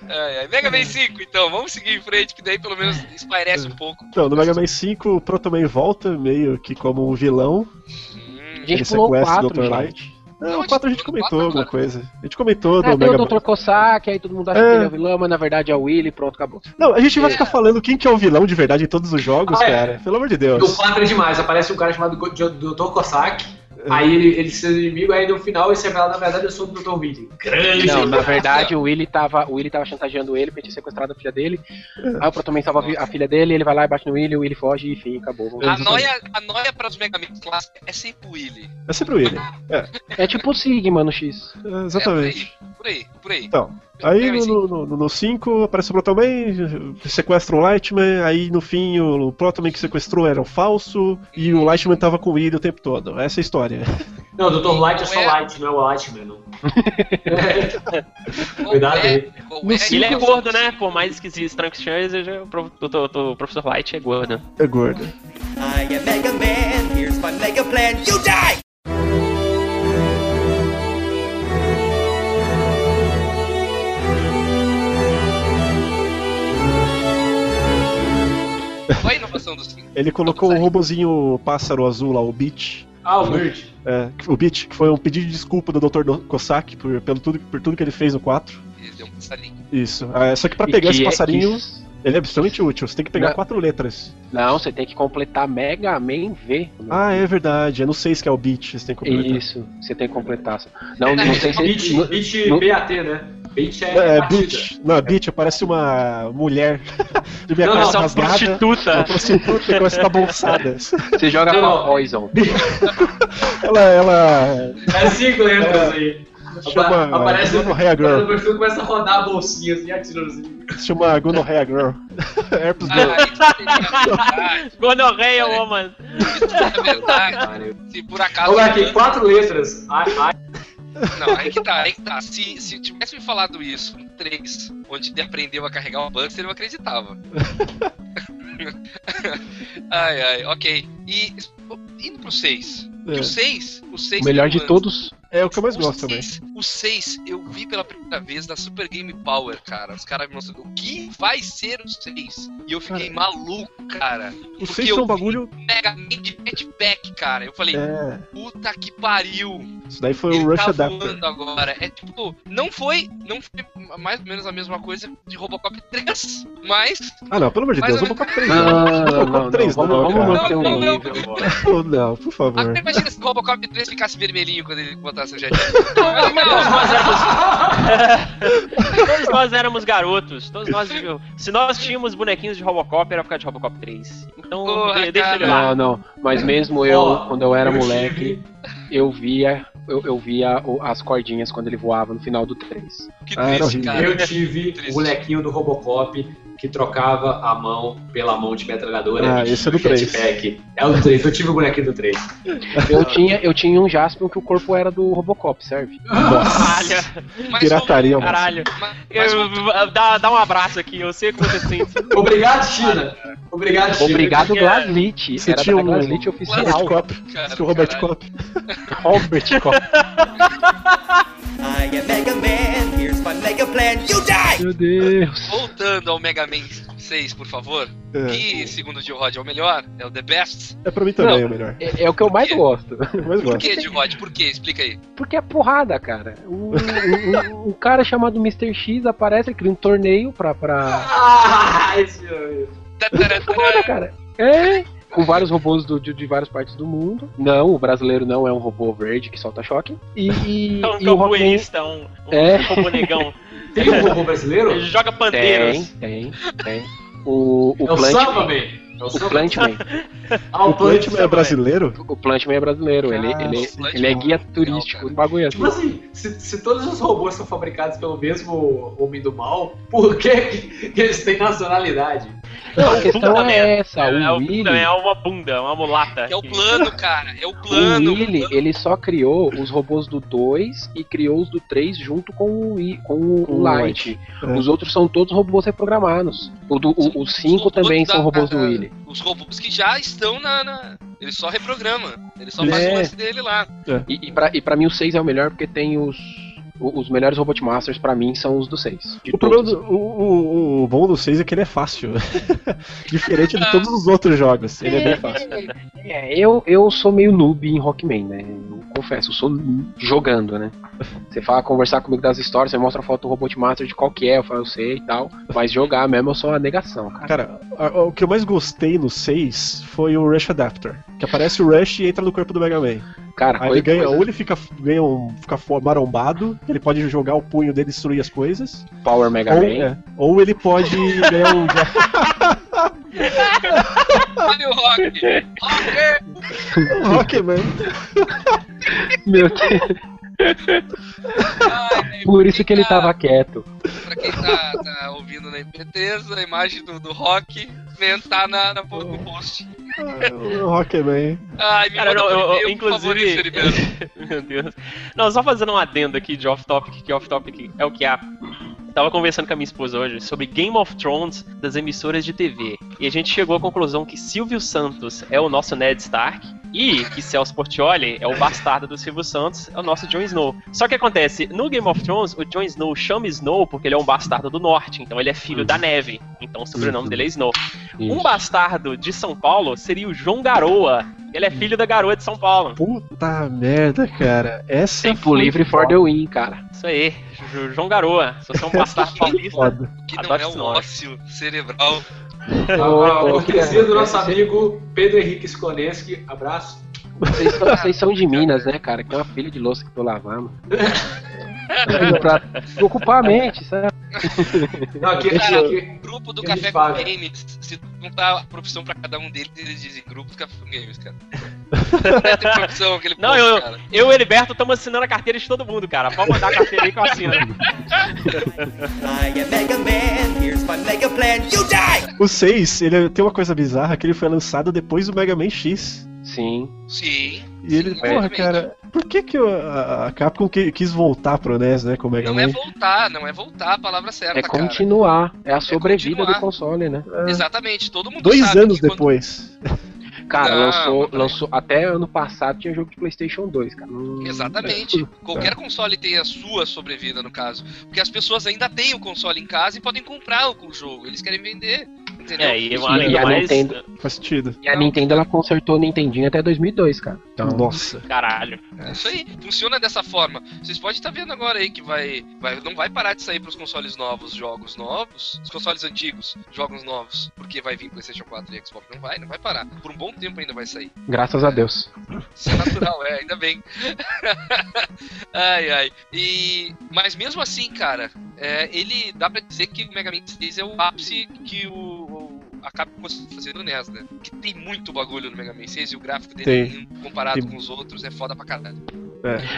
Ai, ai. Mega Man 5, então, vamos seguir em frente, que daí pelo menos esclarece um pouco. Então, no Mega Man 5, o Proto Man volta meio que como um vilão. Hum, A Ele o sequestra o 4 Dr. já. Light. Não, Não, o 4 a gente comentou alguma coisa. A gente comentou Ah, do tem Mega o Dr. Cossack, aí todo mundo acha É. que ele é o vilão, mas na verdade é o Willy, pronto, acabou. Não, a gente vai É. ficar falando quem que é o vilão de verdade em todos os jogos, Ah, é. cara. Pelo amor de Deus. 4 é demais, aparece um cara chamado Dr. Cossack, Aí ele, ele se inimigo, aí no final ele se revela, na verdade, eu sou o Dr. Willy. Grande! Não, na verdade o Willy tava, o Willy tava chantageando ele pra ele ter sequestrado a filha dele. Aí o Protoman salva a fi- a filha dele, ele vai lá e bate no Willy, o Willy foge e enfim, acabou. A noia, a noia para os Mega Man clássicos é sempre o Willy. É sempre o Willy. *laughs* É tipo o Sigma no X. É, exatamente. É por aí, por aí. Então, Aí no 5 aparece o Protoman, sequestra o Lightman, aí no fim o, o Protoman que sequestrou era o falso e o Lightman tava com o Willy o tempo todo. Essa é a história. Não, o Dr. Light é só é- Light, não é o Lightman, não. *laughs* Cuidado aí. Qual No é- Ele é Cinco- gordo, né? Por mais estranho que seja, o- o professor Light é gordo. É gordo. I am Mega Man, here's my mega plan, you die! *laughs* Qual a inovação do 5? Ele colocou o robozinho pássaro azul lá, o Beat. Ah, o Bird. É, o Beat, que foi um pedido de desculpa do Dr. Kosaki por, pelo tudo, por tudo que ele fez no 4. Ele deu um passarinho. Isso. Ah, só que pra pegar que esse é- passarinho, que- ele é extremamente útil. Você tem que pegar Não. quatro letras. Não, você tem que completar Mega Man V. Ah, é verdade. É no 6 que é o Beat. Você tem que completar. Isso, você tem que completar. Não, não sei se. Beat no- BAT, né? Beat é, É. Beat. Não, Beat parece uma mulher *laughs* de minha Não, calça não, rasgada. prostituta. Uma prostituta que começa a dar bolsadas. Você joga Não, com não. a Poison. *laughs* Ela, ela É cinco letras aí. chama Apa- Aparece Gonorrhea no Girl. perfil começa a rodar a bolsinha assim, atira nos inimigos. Se chama Gonorrhea Girl. *laughs* Herpes Ah, Girl. é. Gonorreia, woman. Isso é verdade. Se por acaso. Lá aqui, quatro letras. Ai, ai. Não, aí que tá, aí que tá. Se, se tivesse me falado isso no 3, onde ele aprendeu a carregar o Buster, eu acreditava. *laughs* ai, ai, ok. E indo pro 6. É. o 6, o 6 O melhor de todos. É o que eu mais o gosto também. 6, o 6 eu vi pela primeira vez na Super Game Power, cara. Os caras me mostraram o que vai ser o 6. E eu fiquei maluco, cara. O Porque 6 eu foi um bagulho. Mega Man de Jetpack, cara. Eu falei, É. puta que pariu. Isso daí foi Ele o Rush tá Adapter. agora. É tipo, não foi, não foi mais ou menos a mesma coisa de Robocop 3, mas Ah, não, pelo amor de Deus, ou Robocop 3. Não, não. não, não, Robocop não, 3 vamos, não, vamos cara. manter um Não, não, nível. Oh, não, por favor. Agora imagina se o Robocop 3 ficasse vermelhinho quando ele botasse o jet. *laughs* Todos nós éramos garotos. Todos nós. Se nós tínhamos bonequinhos de Robocop, era por causa de Robocop 3. Então, Porra, de- deixa ele lá. Não, não. Mas mesmo eu, Ó, quando eu era eu moleque, tive- eu via. Eu, eu via as cordinhas quando ele voava no final do 3. Que Ah, triste, cara. Eu tive Triste. o bonequinho do Robocop que trocava a mão pela mão de metralhadora. Ah, esse é do jetpack. É o do 3, eu tive o bonequinho do 3. *laughs* Eu tinha, eu tinha um Jaspion que o corpo era do Robocop, serve? Caralho, Pirataria, mano. caralho. Mas, mas Eu- dá, dá um abraço aqui, eu sei o que você sente. *laughs* Obrigado, China. Obrigado, China. Obrigado, Glaslit. Você Era tinha da um Glaslit Robert oficial. Cop. Cara, é Robert caralho. Cop. *laughs* Robert Cop. I am Mega Man, you die! Meu Deus. voltando ao Mega Man 6, por favor. É, Que, segundo o G-Rod, é o melhor? É o The Best? é pra mim também o melhor. É, é o que eu mais gosto. Eu *laughs* mais Por gosto. que, G-Rod? Por que? Explica aí. Porque é porrada, cara. Um, um- um- um cara chamado Mr. X aparece, cria um torneio pra. pra... Ah, esse Porrada, cara. É. Com vários robôs do- de, de várias partes do mundo. Não, o brasileiro não é um robô verde que solta choque. E, e, É um e o Rockman campoeirista, um, um É. robô negão. *laughs* Tem um robô brasileiro? Ele joga tem, pandeiros. tem, tem. O, o é o Samba, man. É o O. Plantman. Ah, O Plantman é brasileiro? O Plantman é brasileiro. Ele, Ah, ele, o Plantman ele é guia é legal, turístico. cara. O bagulho é Tipo assim. assim, se, se todos os robôs são fabricados pelo mesmo Homem do Mal, por que, que, que eles têm nacionalidade? Não, a questão Bunda é mesmo. essa. É, O o- Willy. é uma bunda, uma mulata. É o plano, cara. É o O plano. Willy, ele só criou os robôs do 2 e criou os do 3 junto com o, I- com o Com o Light. É. Os outros são todos robôs reprogramados. O do- o- Os 5 Os também são robôs do da- Os robôs que já estão na. na- Ele só reprograma. Ele só É. faz o lance dele lá. E, e, pra, e pra mim o 6 é o melhor porque tem os. Os melhores Robot Masters pra mim são os do 6. De O problema todos. do, o, o, o bom do 6 é que ele é fácil. *laughs* Diferente de todos os outros jogos. Ele é bem fácil. É, eu, eu sou meio noob em Rockman, né? Eu confesso, eu sou jogando, né? Você fala conversar comigo das histórias, você mostra a foto do Robot Master de qual que é, eu falo, eu sei e tal. Mas jogar mesmo eu sou uma negação, cara. Cara, a- o que eu mais gostei no 6 foi o Rush Adapter. Que aparece o Rush e entra no corpo do Mega Man. Cara, Aí ele ganha, coisa- ou ele fica, ganha um, fica marombado, ele pode jogar o punho dele e destruir as coisas. Power Mega Ou, Man. é, ou ele pode *laughs* ganhar um. Olha o Rock! Rock! Rockman. Meu Deus. Ai, Por isso que ele tá- tava quieto. Pra quem tá, tá ouvindo na MP3, a imagem do, do Rock man, tá na, na, no post. o Rockman. Ai, me Cara, não, eu- eu- favor, inclusive. *laughs* Meu Deus. Não, só fazendo um adendo aqui de off-topic, que off-topic é o que há. Tava conversando com a minha esposa hoje sobre Game of Thrones das emissoras de TV. E a gente chegou à conclusão que Silvio Santos é o nosso Ned Stark e que Celso Portioli é o bastardo do Silvio Santos, é o nosso Jon Snow. Só que acontece, no Game of Thrones, o Jon Snow chama Snow porque ele é um bastardo do norte, então ele é filho da neve. Então o sobrenome dele é Snow. Um bastardo de São Paulo seria o João Garoa. Ele é filho da garoa de São Paulo. Puta merda, cara. Essa Tempo livre for the win, cara. Isso aí, João Garoa. Se você é um *laughs* bastardo paulista. foda. Que não é um ócio cerebral. A, a cortesia do nosso amigo Pedro Henrique Sklonensky. Abraço. Vocês, são- vocês são de Minas, né, cara? Que é uma pilha de louça que tô lavando. *laughs* pra ocupar a mente, sabe? Não, aqui, Cara, aqui. Grupo do Café com Games, se montar a profissão pra cada um deles, eles dizem grupo do Café com Games, cara. *laughs* Não tem profissão aquele Não, eu, cara. eu e o Heriberto estamos assinando a carteira de todo mundo, cara. Pode mandar a carteira aí que eu assino. I am Mega Man, here's my mega plan, you die! O 6, ele tem uma coisa bizarra que ele foi lançado depois do Mega Man X. Sim. Sim. E ele, sim, porra, cara, por que que a, Capcom qui- quis voltar pro NES, né, com o Mega Não é Man? voltar, não é voltar a palavra certa, É cara. continuar. É a sobrevida continuar. do console, né? Exatamente, todo mundo Dois sabe anos que quando- depois. Cara, Não, lançou, peraí. lançou. Até ano passado tinha jogo de PlayStation 2, cara. Hum, Exatamente. Qualquer console tem a sua sobrevida, no caso. Porque as pessoas ainda têm o console em casa e podem comprar o jogo. Eles querem vender. Entendeu? É, e além e do a mais. Nintendo- Faz sentido. E a Nintendo ela consertou o Nintendinho até 2002, cara. Então, Nossa. Caralho. É isso aí, funciona dessa forma. Vocês podem estar vendo agora aí que vai, vai não vai parar de sair para os consoles novos jogos novos, os consoles antigos jogos novos, porque vai vir PlayStation 4 e Xbox. Não vai, não vai parar. Por um bom tempo ainda vai sair. graças a Deus. Isso é natural, é, ainda bem. *laughs* ai, ai. E, mas mesmo assim, cara, é, ele dá pra dizer que o Mega Man 6 é o ápice que o, o a Capcom no NES, né? Que tem muito bagulho no Mega Man 6 e o gráfico dele Tem. é comparado Tem. com os outros é foda pra caralho.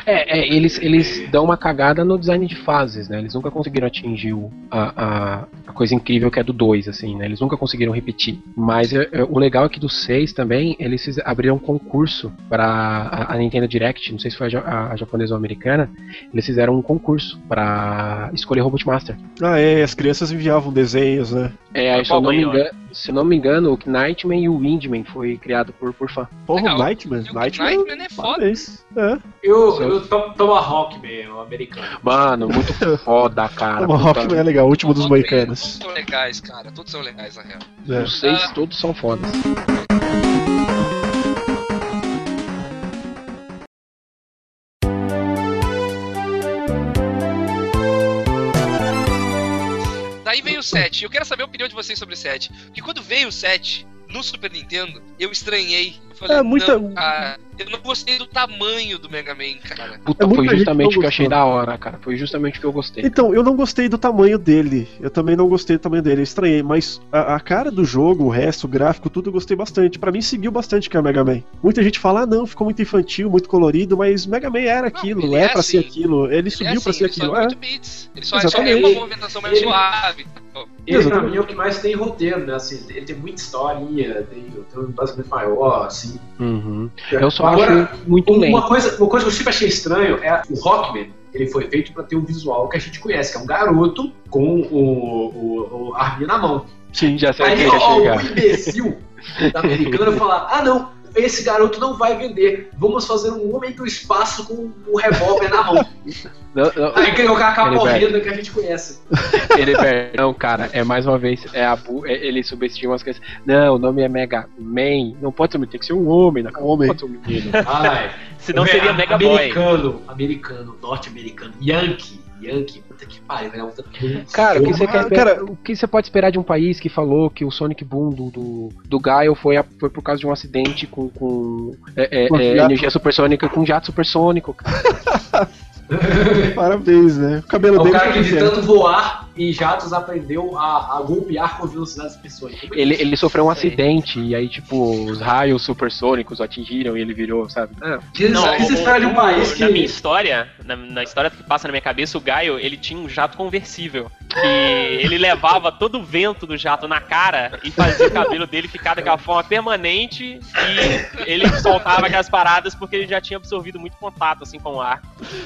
É, é, eles, eles dão uma cagada no design de fases, né? Eles nunca conseguiram atingir o- a, a, a coisa incrível que é do 2, assim, né? Eles nunca conseguiram repetir. Mas é, é, o legal é que do 6 também, eles abriram um concurso para a, a Nintendo Direct, não sei se foi a, ja- a japonesa ou a americana, eles fizeram um concurso para escolher Robot Master. Ah, é, as crianças enviavam desenhos, né? É, aí, se, eu não me engano, se eu não me engano, o Knightman e o Windman foi criado por, por fã. Porra, Legal. o Nightman. E o Nightman, Nightman é foda. É. Eu, Sim. eu to, Tomahawk, man, o americano. Mano, muito *laughs* foda, cara. o Rockman é legal, o último dos Todos são legais, cara. Todos são legais, na real. É. Os seis Ah. todos são fodas. Daí veio o 7. Eu quero saber a opinião de vocês sobre o 7. Porque quando veio o 7 no Super Nintendo, eu estranhei. Eu falei, É, muita- não, cara, eu não gostei do tamanho do Mega Man, cara. Puta, É, foi justamente o que eu achei da hora, cara. Foi justamente o que eu gostei. Então, eu não gostei do tamanho dele. Eu também não gostei do tamanho dele, eu estranhei. Mas a, a cara do jogo, o resto, o gráfico, tudo eu gostei bastante. Pra mim, seguiu bastante que é o Mega Man. Muita gente fala, ah, não, ficou muito infantil, muito colorido, mas Mega Man era aquilo, é, é pra ser assim. aquilo. Ele, Ele subiu é pra assim, ser ele só aquilo. é É. 8 bits. Ele só, só é Exatamente. uma movimentação mais Ele- suave. Ele, pra Exatamente. mim, é o que mais tem roteiro, né? Assim, ele tem muita historinha, tem, tem um embasamento maior, assim. Uhum. Eu só Agora, acho muito. Uma coisa, uma coisa que eu sempre achei estranho é o Rockman. Ele foi feito pra ter um visual que a gente conhece, que é um garoto com o, o, o arminha na mão. Sim. Já sei Aí, que ia ó, chegar. o imbecil da americana falar: ah, não, esse garoto não vai vender. Vamos fazer um homem do espaço com um revólver na mão. *laughs* Não, não, Aí ganhou com a capa Heriberto. horrenda que a gente conhece. *laughs* ele, não, cara, é mais uma vez, é a bu- é- ele subestima as coisas. Não, o nome é Mega Man. Não pode ser, um- tem que ser um homem, não Homem. pode ser um menino. *laughs* Ai, Senão seria Mega Boy. americano, americano, norte-americano, Yankee, Yankee, puta que pariu, né? Puta que- Cara, o que você quer cara, o que você pode esperar de um país que falou que o Sonic Boom do, do, do Gaio foi, a- foi por causa de um acidente com, com é, é, Com é, energia supersônica com jato supersônico, cara. *laughs* *laughs* Parabéns, né? O cabelo É o dele cara tá que de tanto voar em jatos aprendeu a, a golpear com velocidades pessoas. Ele, ele sofreu um acidente e aí, tipo, os raios supersônicos o atingiram e ele virou, sabe? Ah, O que Não, o que você o- espera de um o- país Na minha que. história, na, na história que passa na minha cabeça, o Gaio, ele tinha um jato conversível. Que ele levava todo o vento do jato na cara e fazia o cabelo dele ficar daquela forma permanente e ele soltava aquelas paradas porque ele já tinha absorvido muito contato, assim, com o ar.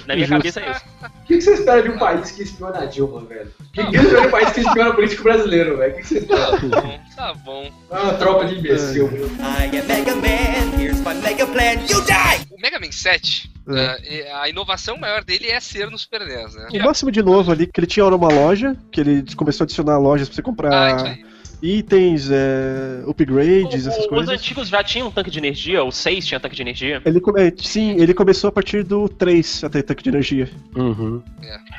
Na minha Justo. cabeça é isso. O que você espera de um país que espiona a Dilma, velho? O que você espera de um país que espiona político brasileiro, velho? O que você espera? Tá bom, tá bom. Ah, uma tropa de imbecil. viu? I am Mega Man, here's my Mega Plan, you die! O Mega Man 7, É. ah, a inovação maior dele é ser no Super NES, né? O máximo de novo ali, que ele tinha uma loja, que ele começou a adicionar lojas pra você Ah, comprar aí. Itens, é, upgrades, O- essas o- os coisas. antigos já tinham tanque de energia, o 6 tinha tanque de energia. Ele, come- sim, ele começou a partir do 3 a ter tanque de energia. uhum.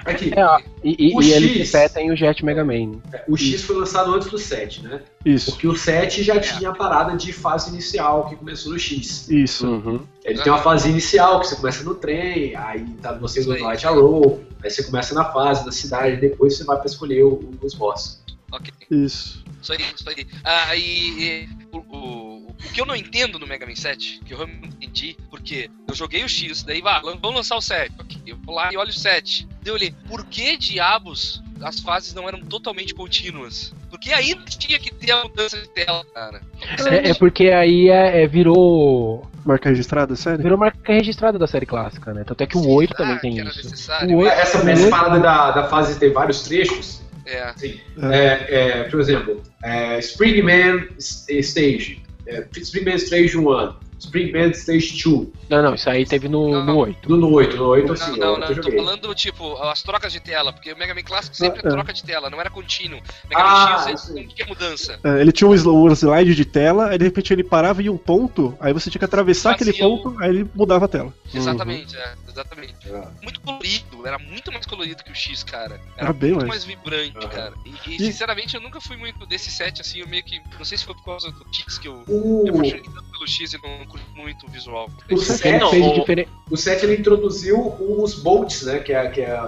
Aqui, É, ó, e, e, O e ele X. tem o Jet Mega Man. o X foi lançado antes do 7, né? Isso, Porque o 7 já tinha a parada de fase inicial que começou no X. isso. Uhum. Ele tem uma fase inicial que você começa no trem, aí tá você Isso no aí. Light Arrow, aí você começa na fase da cidade, depois você vai pra escolher os boss. Ok. Isso. Isso aí, isso aí. Ah, e, e o, o, o que eu não entendo no Mega Man 7, que eu realmente não entendi, porque eu joguei o X, daí vai, lan- vamos lançar o 7. Ok, eu vou lá e olho o 7. Daí eu olhei, por que diabos as fases não eram totalmente contínuas? Porque ainda tinha que ter a mudança de tela, cara. É, é porque aí é, é, virou. Marca registrada, sério? Virou marca registrada da série clássica, né? Tanto é que o 8 também Ah, tem isso. necessário. O oito- Essa, o essa parada da, da fase ter vários trechos, É. assim, é, é, por exemplo, é, Springman Stage, é, Springman Stage 1, Springman Stage 2, Não, não, isso aí teve no, Não, no não. 8. no, no 8, no 8 Não, assim, não, eu, não, eu eu tô falando, tipo, as trocas de tela, porque o Mega Man clássico sempre Ah, é é. troca de tela, não era contínuo. Mega Ah, Man X não aí. tinha mudança. É, ele tinha um sl- um slide de tela, aí de repente ele parava em um ponto, aí você tinha que atravessar Fazia aquele o- ponto, aí ele mudava a tela. Exatamente, é, exatamente. Ah. Muito colorido, era muito mais colorido que o X, cara. Era Era bem muito mais. mais vibrante, Aham. cara. E, e, E- sinceramente, eu nunca fui muito desse set, assim, eu meio que. Não sei se foi por causa do X que eu. O, Eu apaixonei tanto pelo X e não muito o visual. o Ele 7, Não, fez o- diferente. o 7 ele introduziu os bolts, né, que é, que é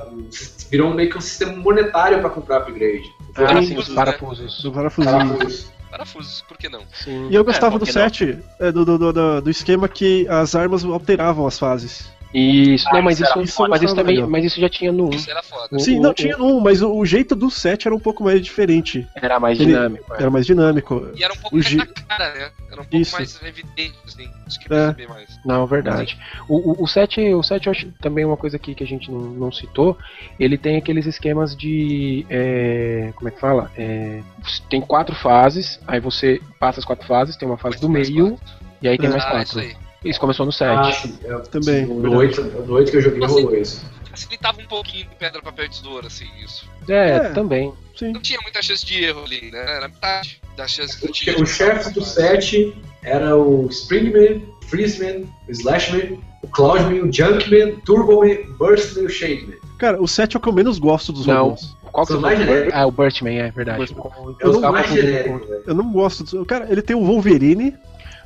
virou meio que um sistema monetário para comprar upgrade. Ah, Parafusos, sim, os né? parafusos. Do parafusinho. Parafusos. Parafusos, por que não? Sim. E eu gostava por do que não? 7, é, do, do, do, do- do esquema que as armas alteravam as fases. Isso, não, mas isso isso, mas isso também, mas isso já tinha no 1. Isso era foda. O- Sim, o- não, o- tinha um, mas o, jeito do 7 era um pouco mais diferente. Era mais Ele- dinâmico. é. Era mais dinâmico. E era um pouco O mais G- na cara, né? Era um pouco Isso. mais evidente, assim. Acho que É. mais. Não, verdade. O, o, o 7, o 7 eu acho também uma coisa aqui que a gente não, não citou. Ele tem aqueles esquemas de. é, como é que fala? É, tem quatro fases, aí você passa as quatro fases, tem uma fase do Mais meio, quatro. e aí tem É. mais Ah, isso quatro. aí. Isso começou no 7. Ah, sim, é, Também, sim, no verdade. 8, no 8 que eu joguei Assim, rolou isso. Facilitava um pouquinho de pedra, papel e tesoura, assim, isso. É, É. também. Sim. Não tinha muita chance de erro ali, né? Era metade das chances que O, eu tinha. o chefe do 7 era o Springman, Freezeman, o Slashman, o Cloudman, o Junkman, Turboman, Burstman e o Shademan. Cara, o 7 é o que eu menos gosto dos Não. robôs. Qual que São você mais falou? genéricos. Ah, o Burtman, é verdade. Burtman. É o tava mais confundindo genérico, velho. Eu não gosto dos. Cara, ele tem o Wolverine,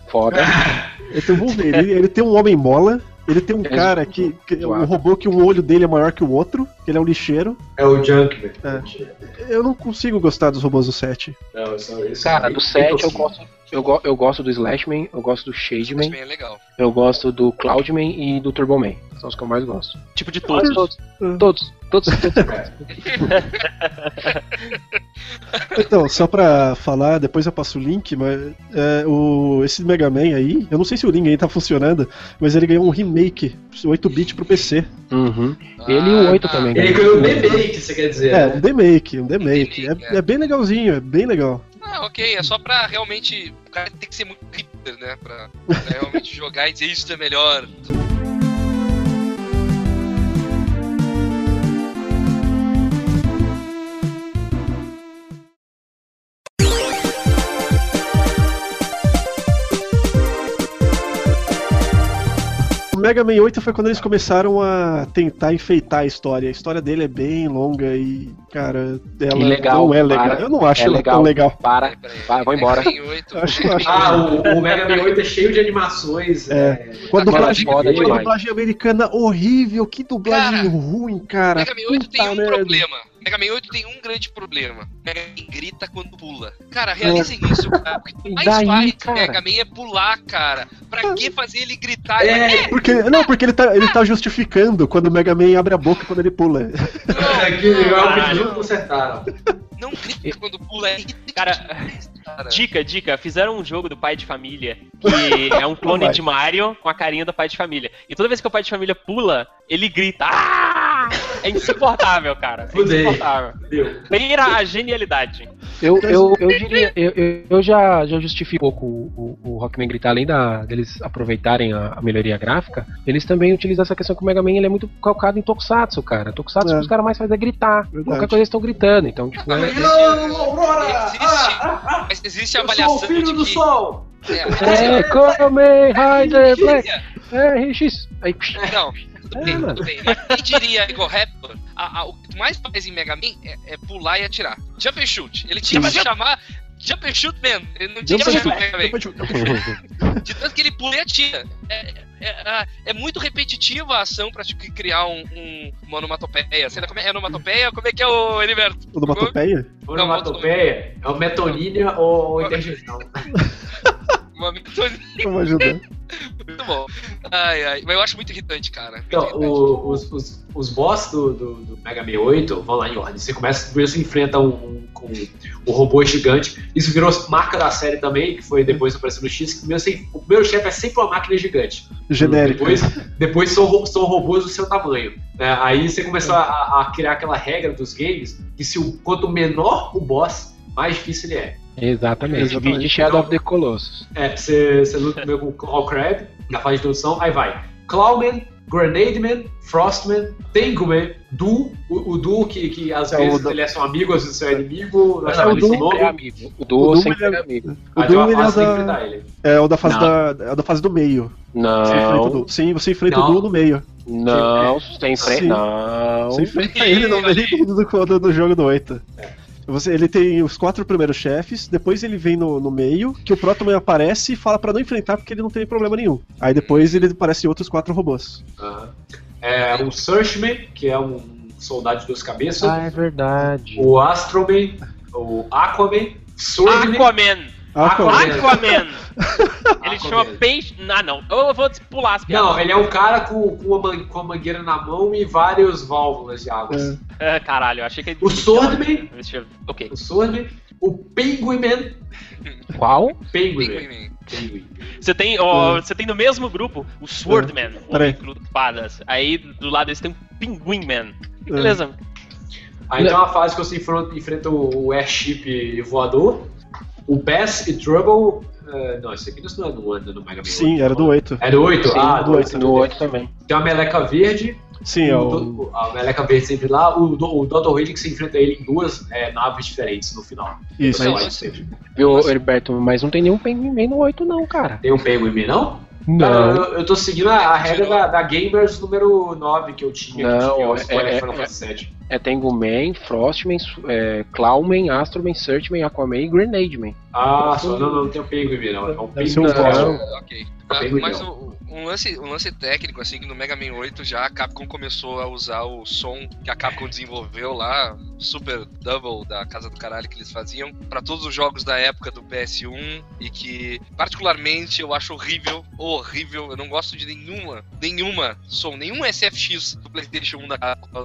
Foda. *laughs* ele tem o Wolverine, ele tem um Homem Mola, ele tem um É, cara que. que um robô que um olho dele é maior que o outro, que ele é um lixeiro. É o Junkman. Eu não consigo gostar dos robôs do 7. Não, esse, esse Cara, é do bem 7 eu tosquinho. gosto. Eu, go- eu gosto do Slashman, eu gosto do Shademan, Bem, é legal. eu gosto do Cloudman e do Turboman. São os que eu mais gosto. Tipo de todos. Todos. Hum. Todos. Todos. todos. *laughs* Então, só pra falar, depois eu passo o link, mas é, o, esse Mega Man aí, eu não sei se o link aí tá funcionando, mas ele ganhou um remake 8-bit pro PC. Uhum. Ele e o Ah, 8 tá. também. Ele ganhou um remake, você quer dizer. É, né? um demake, um. Remake, É, é bem legalzinho, é bem legal. Ah, ok, é só pra realmente. O cara tem que ser muito Super, né? Pra, pra realmente *laughs* jogar e dizer isso é melhor. Mega Man 8 foi quando eles começaram a tentar enfeitar a história. A história dele é bem longa e, cara, ela Ilegal, não é legal. para. Eu não acho É ela legal. tão legal. Para, vai, vou embora. Mega Man 8, Acho- acho- Ah, o, o Mega Man 8 é cheio de animações. É. é, Com a dublagem, foda com a demais. dublagem americana horrível, que dublagem Cara, ruim, cara. Mega Man 8 tem um merda. problema. Mega Man 8 tem um grande problema. Mega Man grita quando pula. Cara, realizem isso, cara. O que *laughs* mais daí, faz cara? Mega Man é pular, cara. Pra que fazer ele gritar? É, Porque, não, porque ele tá, ele tá justificando quando o Mega Man abre a boca quando ele pula. é que legal que eles não consertaram. Não grita quando pula, é Cara. Dica, dica, fizeram um jogo do pai de família que é um *laughs* clone Vai. de Mario com a carinha do pai de família. E toda vez que o pai de família pula, ele grita. Ah! É insuportável, cara. É insuportável. Beira a genialidade. Eu, eu, eu diria, eu, eu, já, já justifico um pouco o, o, o Rockman gritar, além da, deles aproveitarem a, a melhoria gráfica, eles também utilizam essa questão que o Mega Man ele é muito calcado em Tokusatsu, cara. Tokusatsu É. o que os caras mais fazem é gritar. Verdade. Qualquer coisa eles estão gritando, então, tipo, é! Existe, Ah, mas existe a eu sou avaliação o filho de do que. sol! É, É, Kamen Rider Black, é, RX. Aí, psh, Não, tudo É, bem, mano. tudo bem. Mas quem diria Igual Raptor, a- a- o que mais faz em Mega Man é, é pular e atirar. Jump and shoot. Ele tinha que se chamar Jump and shoot man. Ele não tinha que chamar Mega Man. *laughs* De tanto que ele pula e atira. É, é- é- é muito repetitiva a ação pra tipo, criar um, um, uma onomatopeia. Sei lá, como é, é onomatopeia? Como é que é o Heriberto? Onomatopeia? Onomatopeia é o metonímia ou *laughs* interjeição. *laughs* Uma metonia. Vamos ajudar. Muito bom. Ai, ai. Mas eu acho muito irritante, cara. Muito Então, irritante. o- os, os, os boss do, do, do Mega Man 8 vão lá em ordem. Você começa, primeiro você enfrenta um, um, com um robô gigante. Isso virou marca da série também, que foi depois apareceu no X. Que primeiro você- o primeiro chefe é sempre uma máquina gigante. Genérico. Depois, depois são, são robôs do seu tamanho. né? Aí você começou a, a criar aquela regra dos games que se o, quanto menor o boss, mais difícil ele é. Exatamente. Exatamente. Vídeo Shadow of the Colossus. É, você, você luta primeiro com o Claw Crab, na fase de introdução, aí vai Clawman, Grenade Man, Frostman, Tenguman, Du, o, o Du que, que às É, o vezes ele é seu amigo, às vezes seu inimigo, Não, o chamamos Du esse sempre é amigo. O O Duo sempre é é- amigo. O ele é da, ele. é o da fase Não. da, é o da fase do meio. Você enfrenta o Não. Sim, você enfrenta Não. o Du no meio. não, frente, Sim. não. Você enfrenta ele no meio do, do, do, do jogo do 8. Você, ele tem os quatro primeiros chefes, depois ele vem no, no meio, que o Protoman aparece e fala pra não enfrentar porque ele não tem problema nenhum. Aí depois ele aparece outros quatro robôs. Aham. É o Searchman, que é um soldado de duas cabeças, Ah, é verdade. o Astroman, o Aquaman, Swordman, Aquaman! Aquaman. Aquaman! *laughs* Ele Aquaman. chama peixe. Ah, não. Eu vou pular as piadas. Não, ele é um cara com, com, uma, com uma mangueira na mão e várias válvulas de água. É. Ah, caralho, eu achei que. O Swordman, Ok. o Swordman, o Penguin Man, Qual? Penguin. Penguin. Você tem, ó, você tem no mesmo grupo o Swordman, o Peraí. homem com espadas. Aí do lado eles tem o Pinguim Man. Beleza. Aí tem uma fase que você enfrenta, enfrenta o Airship voador, o Bass e Trouble. eh, não, esse aqui não é no, no Mega Man. Sim, 8, era do 8. É do 8? Sim, ah, do do 8, 8. No 8 também. Tem uma meleca verde, Sim, é o do- a meleca verde sempre lá, o, do- o Dr. Que você enfrenta ele em duas eh, naves diferentes no final. Isso. Você Mas- sempre. Viu, Heriberto? Mas não tem nenhum Penguin Man no 8, não, cara. Tem o Penguin Man, não? Cara, Não. eu, eu tô seguindo a, a regra da, da Gamers número 9 que eu tinha, Não, que é o é- spoiler é- Final é- Fantasy VII. É Tengu Man, Frostman, é, Clawman, Astroman, Searchman, Aquaman e Grenade Man. Ah, só não, não tem o Penguin Man, não. É um Deve ser Penguin um Man. boss. Ok. Ah, mas o- um, lance, um lance técnico, assim, que no Mega Man 8 já a Capcom começou a usar o som que a Capcom desenvolveu lá, Super Double da Casa do Caralho que eles faziam, pra todos os jogos da época do PS1 e que, particularmente, eu acho horrível, horrível. Eu não gosto de nenhuma, nenhuma som, nenhum SFX do PlayStation 1 da Capcom.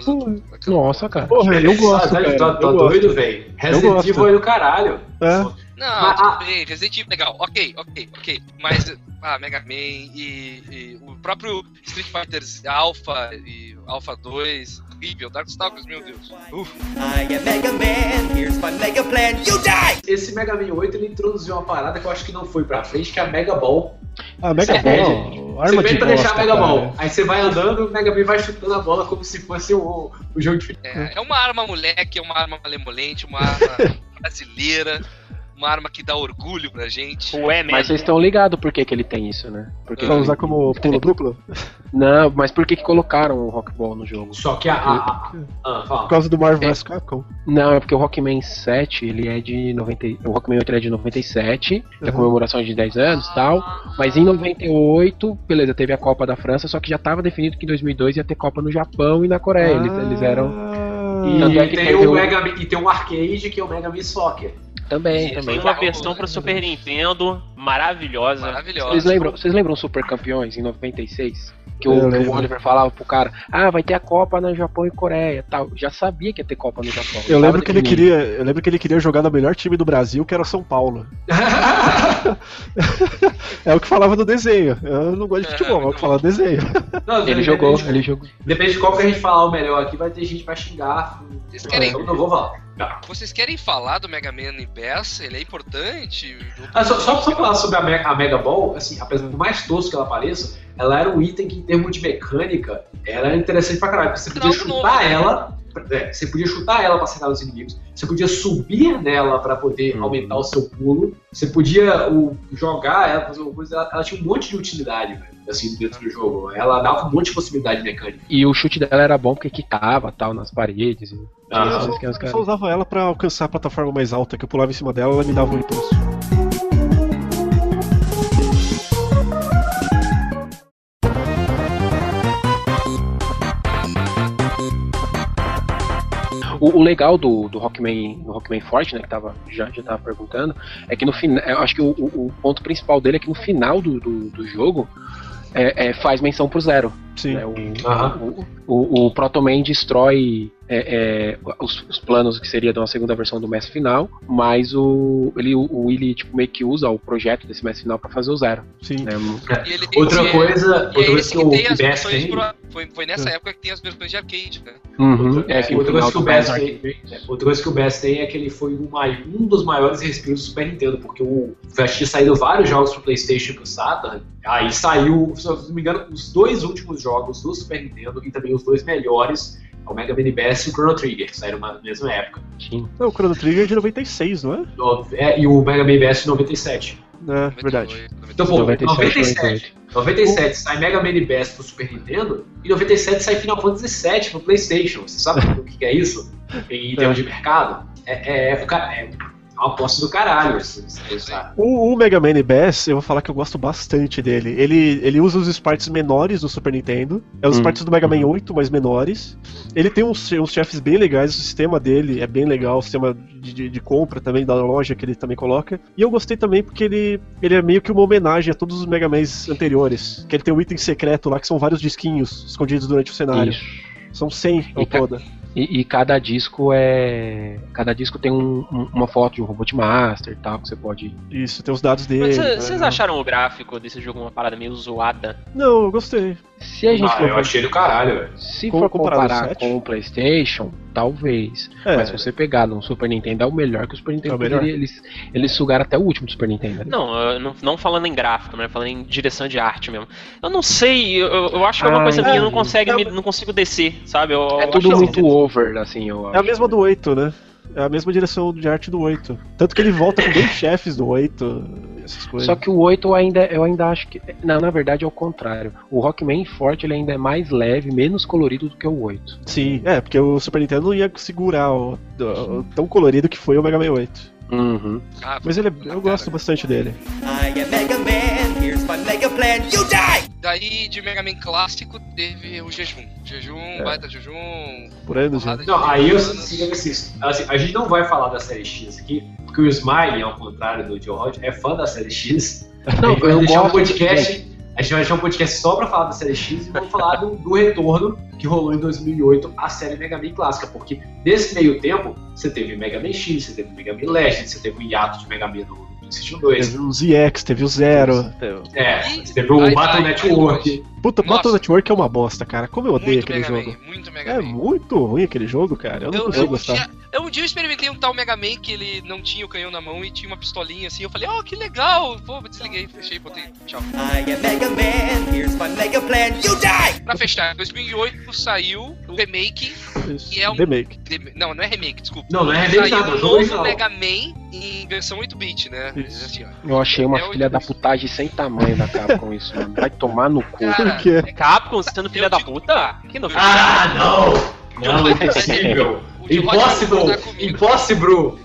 Nossa, cara. Porra, eu gosto, Ah, tá, cara. tá, tá eu gosto. doido, velho. Resident gosto. Evil é do caralho. É. Não, Mas, tudo ah, bem, Resident Evil legal, ok, ok, ok. Mas, ah, Mega Man e, e o próprio Street Fighter Alpha e Alpha 2, horrível. Darkstalkers, meu Deus. Uf. I am Mega Man, here's my mega plan, you die! Esse Mega Man 8 ele introduziu uma parada que eu acho que não foi pra frente, que é a Mega Ball. Ah, Mega Você Ball, Você arma pede de pra deixar a bosta, Mega cara. Ball. Aí você vai andando, o Mega Man vai chutando a bola como se fosse o, o jogo de É, é uma arma moleque, é uma arma malemolente, uma arma *laughs* brasileira, uma arma que dá orgulho pra gente. Ué, Mas mesmo. vocês estão ligados por que, que ele tem isso, né? Porque Pra usar como pulo duplo? *laughs* Não, mas por que, que colocaram o Rockball no jogo? Só que a. a, a- ah, fala. Por causa do Marvel vs Capcom. Não, é porque o Rockman 7, ele é de 90, e- o Rockman 8 ele é de 97, que é a Uhum. comemoração de 10 anos e tal, mas em 98, beleza, teve a Copa da França, só que já estava definido que em 2002 ia ter Copa no Japão e na Coreia, eles, eles eram E, Tanto é que tem o Mega e tem um arcade que é o Mega Man Soccer. Também, Sim, também. Tem uma versão pro Super Nintendo maravilhosa. Maravilhosa. Vocês lembram, vocês lembram Super Campeões em 96? Que o, que o. Oliver falava pro cara, ah, vai ter a Copa no Japão e Coreia tal. Já sabia que ia ter Copa no Japão. Eu lembro que ele queria, eu lembro que ele queria jogar no melhor time do Brasil, que era o São Paulo. *laughs* É o que falava no desenho. Eu não gosto de É, futebol, é o que falava no desenho. Não, Ele depende- jogou, ele jogou. Depende de qual que a gente falar o melhor aqui, vai ter gente pra xingar. Vocês querem- Eu não vou falar. Vocês querem falar do Mega Man Ele é importante? Ah, só, só pra falar sobre a Mega, a Mega Ball, assim, apesar do mais tosco que ela pareça, ela era um item que, em termos de mecânica, era interessante pra caralho. Porque você podia chutar novo, né? É, você podia chutar ela pra acertar os inimigos, você podia subir nela pra poder Uhum. aumentar o seu pulo, você podia o, jogar ela, fazer uma coisa, ela, ela tinha um monte de utilidade, velho, assim, dentro do jogo. Ela dava um monte de possibilidade mecânica. E o chute dela era bom porque quicava tal nas paredes. E... Ah, Essas eu, só, eu só usava ela pra alcançar a plataforma mais alta, que eu pulava em cima dela ela me dava um impulso. O, o legal do, do Rockman, do Rockman Forte, né, que tava, já, já tava perguntando, é que no final, eu acho que o, o- o ponto principal dele é que no final do, do, do jogo é, é, faz menção pro Zero. Sim. né, o, Aham. o, o, o Proto Man destrói é, é, os, os planos que seria de uma segunda versão do mestre final, mas o, ele, o Willy tipo, meio que usa o projeto desse mestre final pra fazer o Zero. Sim. Né? Outra que- coisa, E outra é coisa que que o versões tem. pro... Foi, foi nessa época que tem as versões de arcade, né? Uhum, É, que outra coisa que o do tem, é, outra coisa que o tem é que ele foi um, um dos maiores respiros do Super Nintendo, porque o tinha saído vários jogos pro Playstation e pro Saturn, aí saiu, se eu não me engano, os dois últimos jogos do Super Nintendo e também os dois melhores, é o Mega Man Bass e o Chrono Trigger, que saíram na mesma época. Sim. Não, o Chrono Trigger é de 96, não é? No- é, e o Mega Man Bass de 97. É, verdade. 98, Então, pô, 97, 97, 97 sai Mega Man Bass pro Super Nintendo e 97 sai Final Fantasy VII pro Playstation. Você sabe o que é isso? Em *laughs* termos de mercado? É, é, é, é uma aposta do caralho, se pensar. O, o Mega Man Bass, eu vou falar que eu gosto bastante dele. Ele, ele usa os sprites menores do Super Nintendo. É os Hum. sprites do Mega Man 8, mas menores. Ele tem uns, uns chefes bem legais, o sistema dele é bem legal, o sistema de, de- de compra também da loja que ele também coloca. E eu gostei também porque ele, ele é meio que uma homenagem a todos os Mega Mans anteriores. Que ele tem um item secreto lá, que são vários disquinhos escondidos durante o cenário. Isso. São 100 ao todo. E, e cada disco é. Cada disco tem um- um- uma foto de um Robot Master e tal, que você pode. Isso, tem os dados dele. Tá vocês legal. acharam o gráfico desse jogo uma parada meio zoada? Não, eu gostei. Se a gente Ah, for, eu achei do caralho, velho. se Com- for comparar com o PlayStation, talvez. É, Mas se você pegar no Super Nintendo, é o melhor que o Super Nintendo É o melhor. poderia. Eles, eles sugaram até o último do Super Nintendo. né? Não, eu não, não falando em gráfico, né? Falando em direção de arte mesmo. Eu não sei, eu, eu acho que alguma Ah, coisa minha não entendi. consegue, É, me- não consigo descer, sabe? Eu, É eu tudo muito over, assim, eu É a mesma do 8, né? É a mesma direção de arte do 8. Tanto que ele volta com dois *laughs* chefes do 8, essas coisas. Só que o 8 eu ainda, eu ainda acho que. Não, na verdade é o contrário. O Rockman Forte ele ainda é mais leve, menos colorido do que o 8. Sim, é, porque o Super Nintendo não ia segurar o, o- o tão colorido que foi o Mega Man 8. Uhum. Ah, Mas ele é- eu gosto bastante dele. I am Mega Man, here's my mega plan, you die! Daí de Mega Man clássico teve o Jejum. Jejum, É. baita Jejum. Por né? de Não, aí eu anos. assim, assim, a gente não vai falar da série X aqui, porque o Smiley, ao contrário do Joe Rod, é fã da série X. *laughs* Não, a gente vai eu deixar um gosto. podcast. A gente vai deixar um podcast só pra falar da série X e vamos falar do, do retorno que rolou em 2008 a série Mega Man clássica, porque nesse meio tempo você teve Mega Man X, você teve Mega Man Legend, você teve o hiato de Mega Man no PlayStation 2, Teve o ZX, teve o Zero. é, E você teve o Battle Network, Puta. Battle Network é uma bosta, cara. Como eu odeio muito aquele Mega jogo. Man, muito Mega É Man. muito ruim aquele jogo, cara. Eu não Eu, consigo eu, um gostar. dia, eu um dia eu experimentei um tal Mega Man que ele não tinha o canhão na mão e tinha uma pistolinha assim. Eu falei, oh, que legal. Pô, desliguei, fechei, botei. Tchau. I am Mega Man, here's my mega plan, you die! Pra fechar, em 2008 saiu o remake. Isso. que é um- Remake. Não, não é remake, desculpa. Não, não é remake Saiu nada, um é novo original. Mega Man em versão 8-bit, né? Assim, ó. Eu achei uma É filha da putagem sem tamanho da Capcom isso, mano. Vai tomar no cu. Cara, Por quê? Capcom sendo filha da puta? Que novidade. Ah, não! Não, John, impossível! O Impossible! Impossible!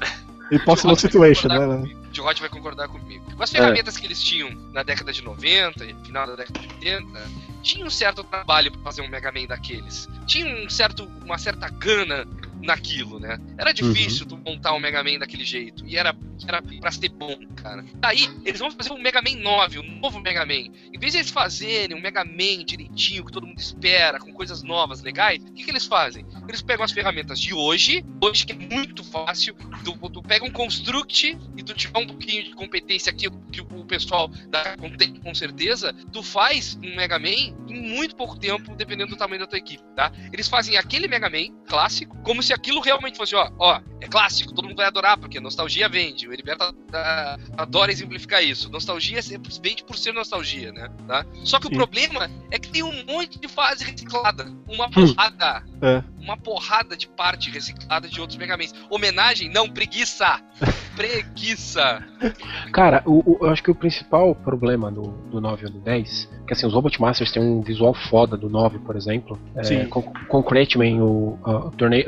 Impossible Situation, né? comigo. O Rod vai concordar comigo. Com as É. ferramentas que eles tinham na década de 90 e final da década de 80, tinha um certo trabalho pra fazer um Mega Man daqueles. Tinha um certo, uma certa gana naquilo, né? Era difícil tu montar um Mega Man daquele jeito. E era, era pra ser bom, cara. Daí, eles vão fazer um Mega Man 9, um novo Mega Man. Em vez de eles fazerem um Mega Man direitinho, que todo mundo espera, com coisas novas, legais, o que, que eles fazem? Eles pegam as ferramentas de hoje, hoje que é muito fácil, tu, tu pega um Construct e tu tiver um pouquinho de competência aqui que o pessoal da tem com certeza, tu faz um Mega Man em muito pouco tempo, dependendo do tamanho da tua equipe, tá? Eles fazem aquele Mega Man clássico, como se aquilo realmente fosse, ó, ó, é clássico, todo mundo vai adorar, porque nostalgia vende. O Heriberto adora exemplificar isso. Nostalgia é simplesmente por ser nostalgia, né? Tá? Só que Sim. o problema é que tem um monte de fase reciclada. Uma porrada. É. Uma porrada de parte reciclada de outros Mega Mans. Homenagem? Não, preguiça! *laughs* Preguiça! Cara, o, o- eu acho que o principal problema do, do 9 ou do 10, que assim, os Robot Masters têm um visual foda do 9, por exemplo. É, Sim. com, Concrete Man, o, a- o Tornado,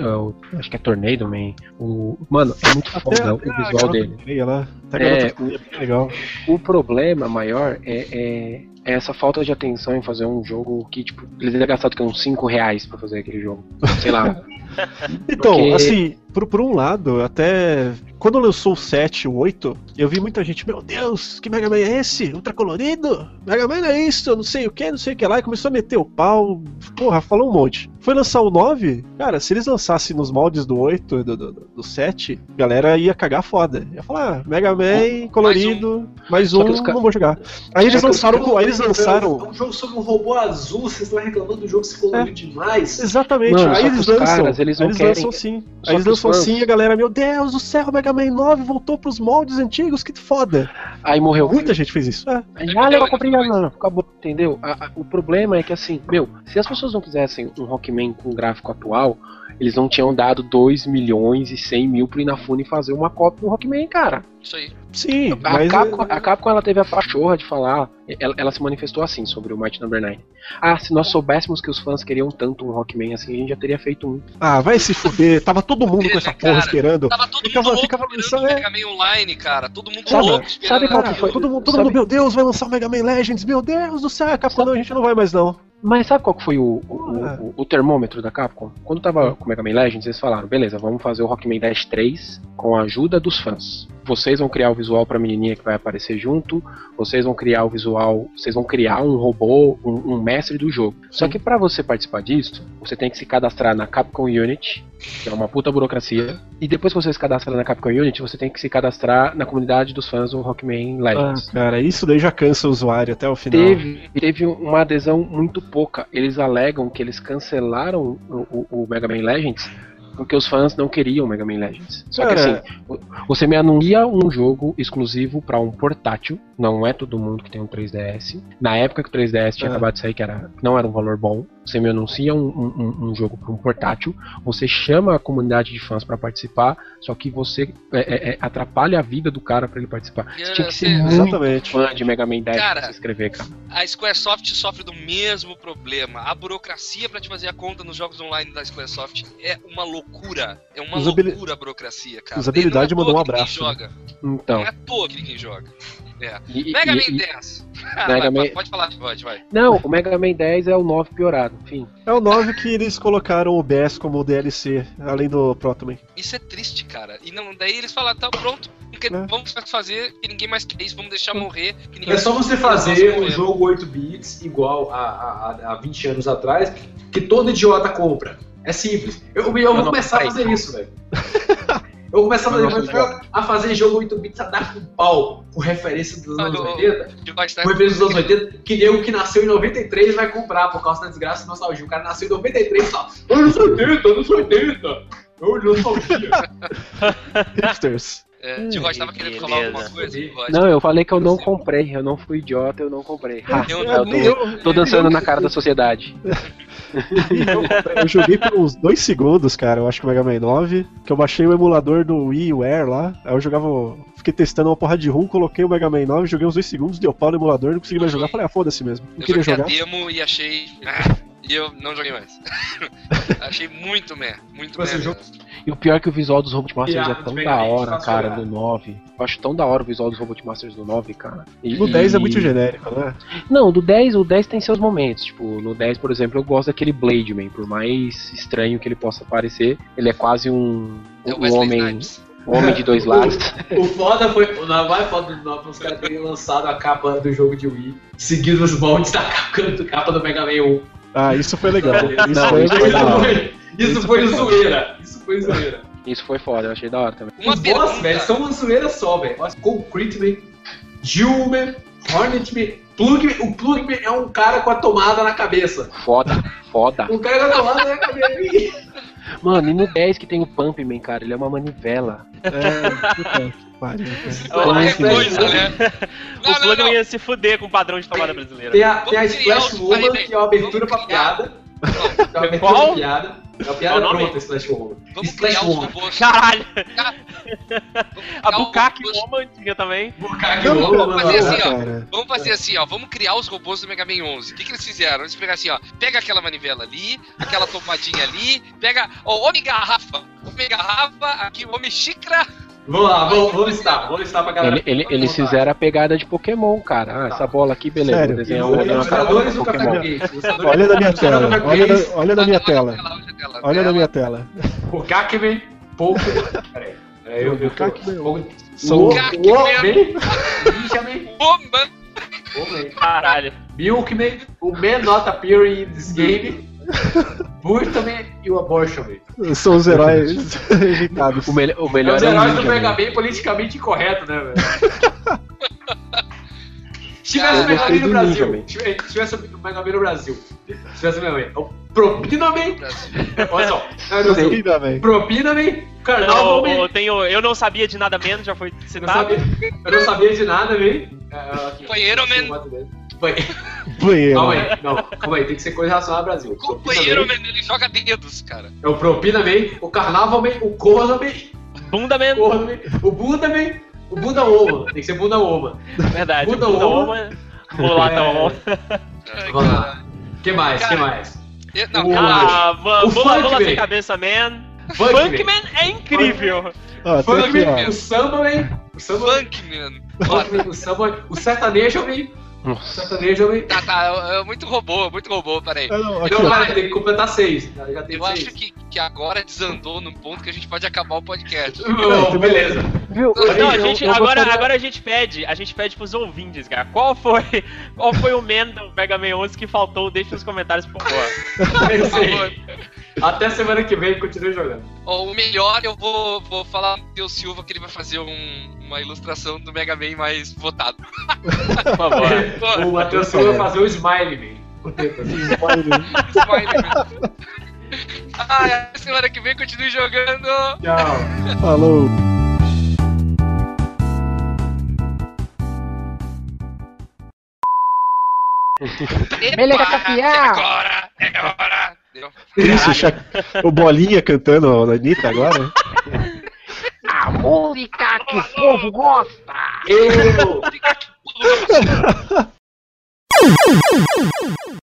o- acho que é Tornado Man. O, mano, é muito foda o a visual dele. feia lá. Tá É, feia, bem legal. O problema maior é, é- é essa falta de atenção em fazer um jogo que, tipo, eles devem gastar que, uns 5 reais pra fazer aquele jogo. Sei lá. *laughs* *laughs* Então, Porque- assim, por, por um lado, até quando lançou o 7 e o 8, eu vi muita gente, meu Deus, que Mega Man é esse? Ultra colorido? Mega Man é isso, não sei o que, não sei o que lá, e começou a meter o pau, porra, falou um monte. Foi lançar o 9, cara, se eles lançassem nos moldes do 8 e do, do, do 7, a galera ia cagar foda. Ia falar, ah, Mega Man, colorido, mais um, os ca- não vou jogar. Aí eles lançaram, aí eles É lançaram. um jogo sobre um robô azul, vocês estão reclamando do jogo se coloriu demais. Exatamente, Mano, aí eles lançam. caras, eles não eles querem- lançam sim. Só Aí eles lançam fãs- sim e a galera, meu Deus do céu, o Mega Man 9 voltou pros moldes antigos, que foda. Aí morreu. Muita gente fez isso. É. Aí, Aí ah, eu comprei, não, acabou, entendeu? A- a- o problema é que assim, meu, se as pessoas não quisessem um Rockman com gráfico atual, eles não tinham dado 2 milhões e 100 mil pro Inafune fazer uma cópia do Rockman, cara. Isso aí. Sim, A mas Capcom, a Capcom ela teve a pachorra de falar, ela, ela se manifestou assim sobre o Might Number 9. Ah, se nós soubéssemos que os fãs queriam tanto um Rockman assim, a gente já teria feito um. ah, vai se fuder. Tava todo mundo com essa *laughs* porra Cara, esperando. Tava todo Ficava- mundo louco ficava esperando é. Mega Man Online, cara. Todo mundo Sabe- louco esperando. sabe qual que foi? Todo mundo, todo Sabe- mundo, meu Deus, vai lançar o Mega Man Legends, meu Deus do céu, Capcom, não, a gente não vai mais não. Mas sabe qual que foi o, o, Ah. o- o termômetro da Capcom? Quando tava com o Mega Man Legends, eles falaram, beleza, vamos fazer o Rockman Dash 3 com a ajuda dos fãs. Vocês vão criar o visual pra menininha que vai aparecer junto, vocês vão criar o visual, vocês vão criar um robô, um, um mestre do jogo. Só que pra você participar disso, você tem que se cadastrar na Capcom Unity, que é uma puta burocracia, e depois que você se cadastra na Capcom Unity, você tem que se cadastrar na comunidade dos fãs do Rockman Ah, Legends. cara, isso daí já cansa o usuário até o final. Teve, teve uma adesão muito Eles alegam que eles cancelaram o, o- o Mega Man Legends porque os fãs não queriam o Mega Man Legends. Só que assim, você me anuncia um jogo exclusivo para um portátil, não é todo mundo que tem um 3DS. Na época que o 3DS tinha É. acabado de sair, que era, não era um valor bom, você me anuncia um, um- um- jogo para um portátil, você chama a comunidade de fãs para participar, só que você é, é, é, atrapalha a vida do cara para ele participar. Você tinha que ser Você- muito Exatamente. fã de Mega Man 10 Cara, pra se inscrever, cara. A Squaresoft sofre do mesmo problema. A burocracia pra te fazer a conta nos jogos online da Squaresoft é uma loucura. É uma Usabili- loucura a burocracia, cara. Usabilidade é mandou um abraço, Joga. Então, Não é à toa que ninguém joga. É. e- Mega e- Man e- 10. *laughs* Mega vai, Man- Pode falar, pode, vai. Não, o Mega Man 10 é o 9 piorado, enfim. É o 9 que eles colocaram o BS como DLC, além do Protoman. Isso é triste, cara. E não, daí eles falaram, tá pronto, É. vamos fazer que ninguém mais quer isso, vamos deixar morrer. Que ninguém É só você fazer um morrer. jogo 8 bits igual a, a, a- a 20 anos atrás, que todo idiota compra. É simples. Eu, eu vou não, começar a fazer isso, velho. *laughs* Eu começava Nossa, a, a fazer jogo 8 bits a dar com pau, com referência dos anos Olha, 80. De gostar Com referência dos anos 80, que nego que nasceu em 93 vai comprar por causa da desgraça e nostalgia. O cara nasceu em 93 e fala: anos 80, anos 80. Eu nostalgia. *laughs* Hipsters. É, de gostava Que querendo falar alguma coisa? Não, eu falei que eu não comprei, eu não fui idiota, eu não comprei. Ha, Eu eu não- tô, tô dançando na cara da sociedade. *laughs* Eu joguei por uns dois segundos, cara, eu acho que o Mega Man 9, que eu baixei o emulador do WiiWare lá, aí eu jogava, fiquei testando uma porra de rum, coloquei o Mega Man 9, joguei uns dois segundos, deu pau no emulador, não consegui mais jogar, falei, ah, foda-se mesmo, não Eu queria jogar. a demo e achei. Ah, e eu não joguei mais. *laughs* achei muito meh. Muito meh. o jogo-. E o pior é que o visual dos Robot Masters Yeah, é tão da Man, hora, cara, no 9. Eu acho tão da hora o visual dos Robot Masters do 9, cara. E- No 10 é e- muito genérico, né? Não, do 10, o 10 tem seus momentos. Tipo, no 10, por exemplo, eu gosto daquele Blade Man. Por mais estranho que ele possa parecer, ele é quase um, É o um homem, Snipes. um homem de dois *laughs* lados. O foda foi. O na- mais foda do 9 os caras terem lançado a capa do jogo de Wii, seguindo os moldes da capa, capa do Mega Man 1. Ah, isso foi legal. Isso Não, foi isso Isso foi foi, isso foi zoeira. Isso foi zoeira. Isso foi foda, eu achei da hora também. Uma Os boss, velho, são uma zoeira só, velho. Concrete Man, Jewman, Hornet Man, Plugman. O Plugman é um cara com a tomada na cabeça. Foda, foda. Um cara com a tomada na cabeça. *laughs* Mano, e no 10 que tem o Pump Man, cara, ele é uma manivela. É, puta que pariu, cara. *laughs* Sim. coisa, né? o Não, não, plug não. ia se fuder com o padrão de tomada brasileira. Tem a, tem a Splash Woman, que é uma abertura pra piada. É *laughs* uma abertura Qual? pra piada. É uma piada Qual pronta, Splash Woman. Vamos os Woman. robôs. Caralho! Vamos A Bukaki Woman tinha também. Vamos Woman, fazer mano. assim, ó. Vamos fazer assim, ó. Vamos criar os robôs do Mega Man 11. O que, que eles fizeram? Eles pegaram assim, ó. Pega aquela manivela ali, aquela tomadinha ali, pega. Ó, homem garrafa. Homem garrafa, aqui, homem xícara. Vamos lá, vamos, vamos listar. Vamos listar pra galera. Ele, ele- eles fizeram a pegada de Pokémon, cara. Ah, essa bola aqui, beleza. Sério? Vou E uma os ilustradores do do Café Pokémon. Ilustradores- Olha na minha tela, olha na, olha na minha tela. Olha na minha tela. Bukake pouco. Peraí. Peraí, eu, eu, eu, São- Wo- Wo- Ninja Man, Woman. Woman, Caralho. Milkman, o Man Not Appearing in This Game, Burtaman e o Abortion. São os heróis. O, mel o É melhor os é o heróis do Mega né? Man politicamente incorreto, né, velho? Se tivesse o Mega Man no Brasil, se tivesse- se tivesse o Mega Man no Brasil, se tivesse o Mega Man, o Propina Man, olha só, é. Propina Man, Carnal Man, eu, tenho, eu não sabia de nada menos, já foi eu não citado. sabia, eu não sabia de nada. É, aqui, Companheiro, aqui, man. Banheiro. Calma aí, não, calma aí, tem que ser coisa relacionada ao Brasil. Companheiro, Propina man, ele joga dedos, cara. É o Propina Man, o Carnaval Man, o Corno Man, Bunda. Corno Man, o Bunda Man, o Bunda Oma. Tem que ser Bunda Oma. Verdade. Bunda Bunda Woman. Woman. Mulata É. Vamos lá. que mais? Cara, que mais? Eu- Não, O- cara, Ah, O Bula Bula Funkman. sem cabeça, man. Funkman. Funkman é incrível. Aqui, Funkman, ó. o Samba Man, o Samba Man, Funk, man. Funkman, o Samba o Sertanejo Man, o Nossa. Sertanejo Man. Tá, tá, é- muito robô, muito robô, peraí. Não, ó. cara, tem que completar seis. Já já tem Eu acho seis. que, que agora desandou num ponto que a gente pode acabar o podcast. Não, beleza. Viu? Não, a Eu- gente, eu agora, gostaria- agora a gente pede, a gente pede pros ouvintes, cara. Qual foi, qual foi o man do Mega Man 11 que faltou? Deixa nos comentários, por favor. Por favor. Até semana que vem, continue jogando. Ó, o melhor eu vou, vou falar pro Deus Silva que ele vai fazer um- uma ilustração do Mega Man mais votado. Por favor. *laughs* o Matheus Silva vai fazer o Smile Man. Assim. Smiley, man. ah, até semana que vem continue jogando. Tchau. Falou. Meleca capial. é agora, é agora. Isso, Cha- o Bolinha cantando a Anitta agora. A música que o povo gosta! Eu. *laughs*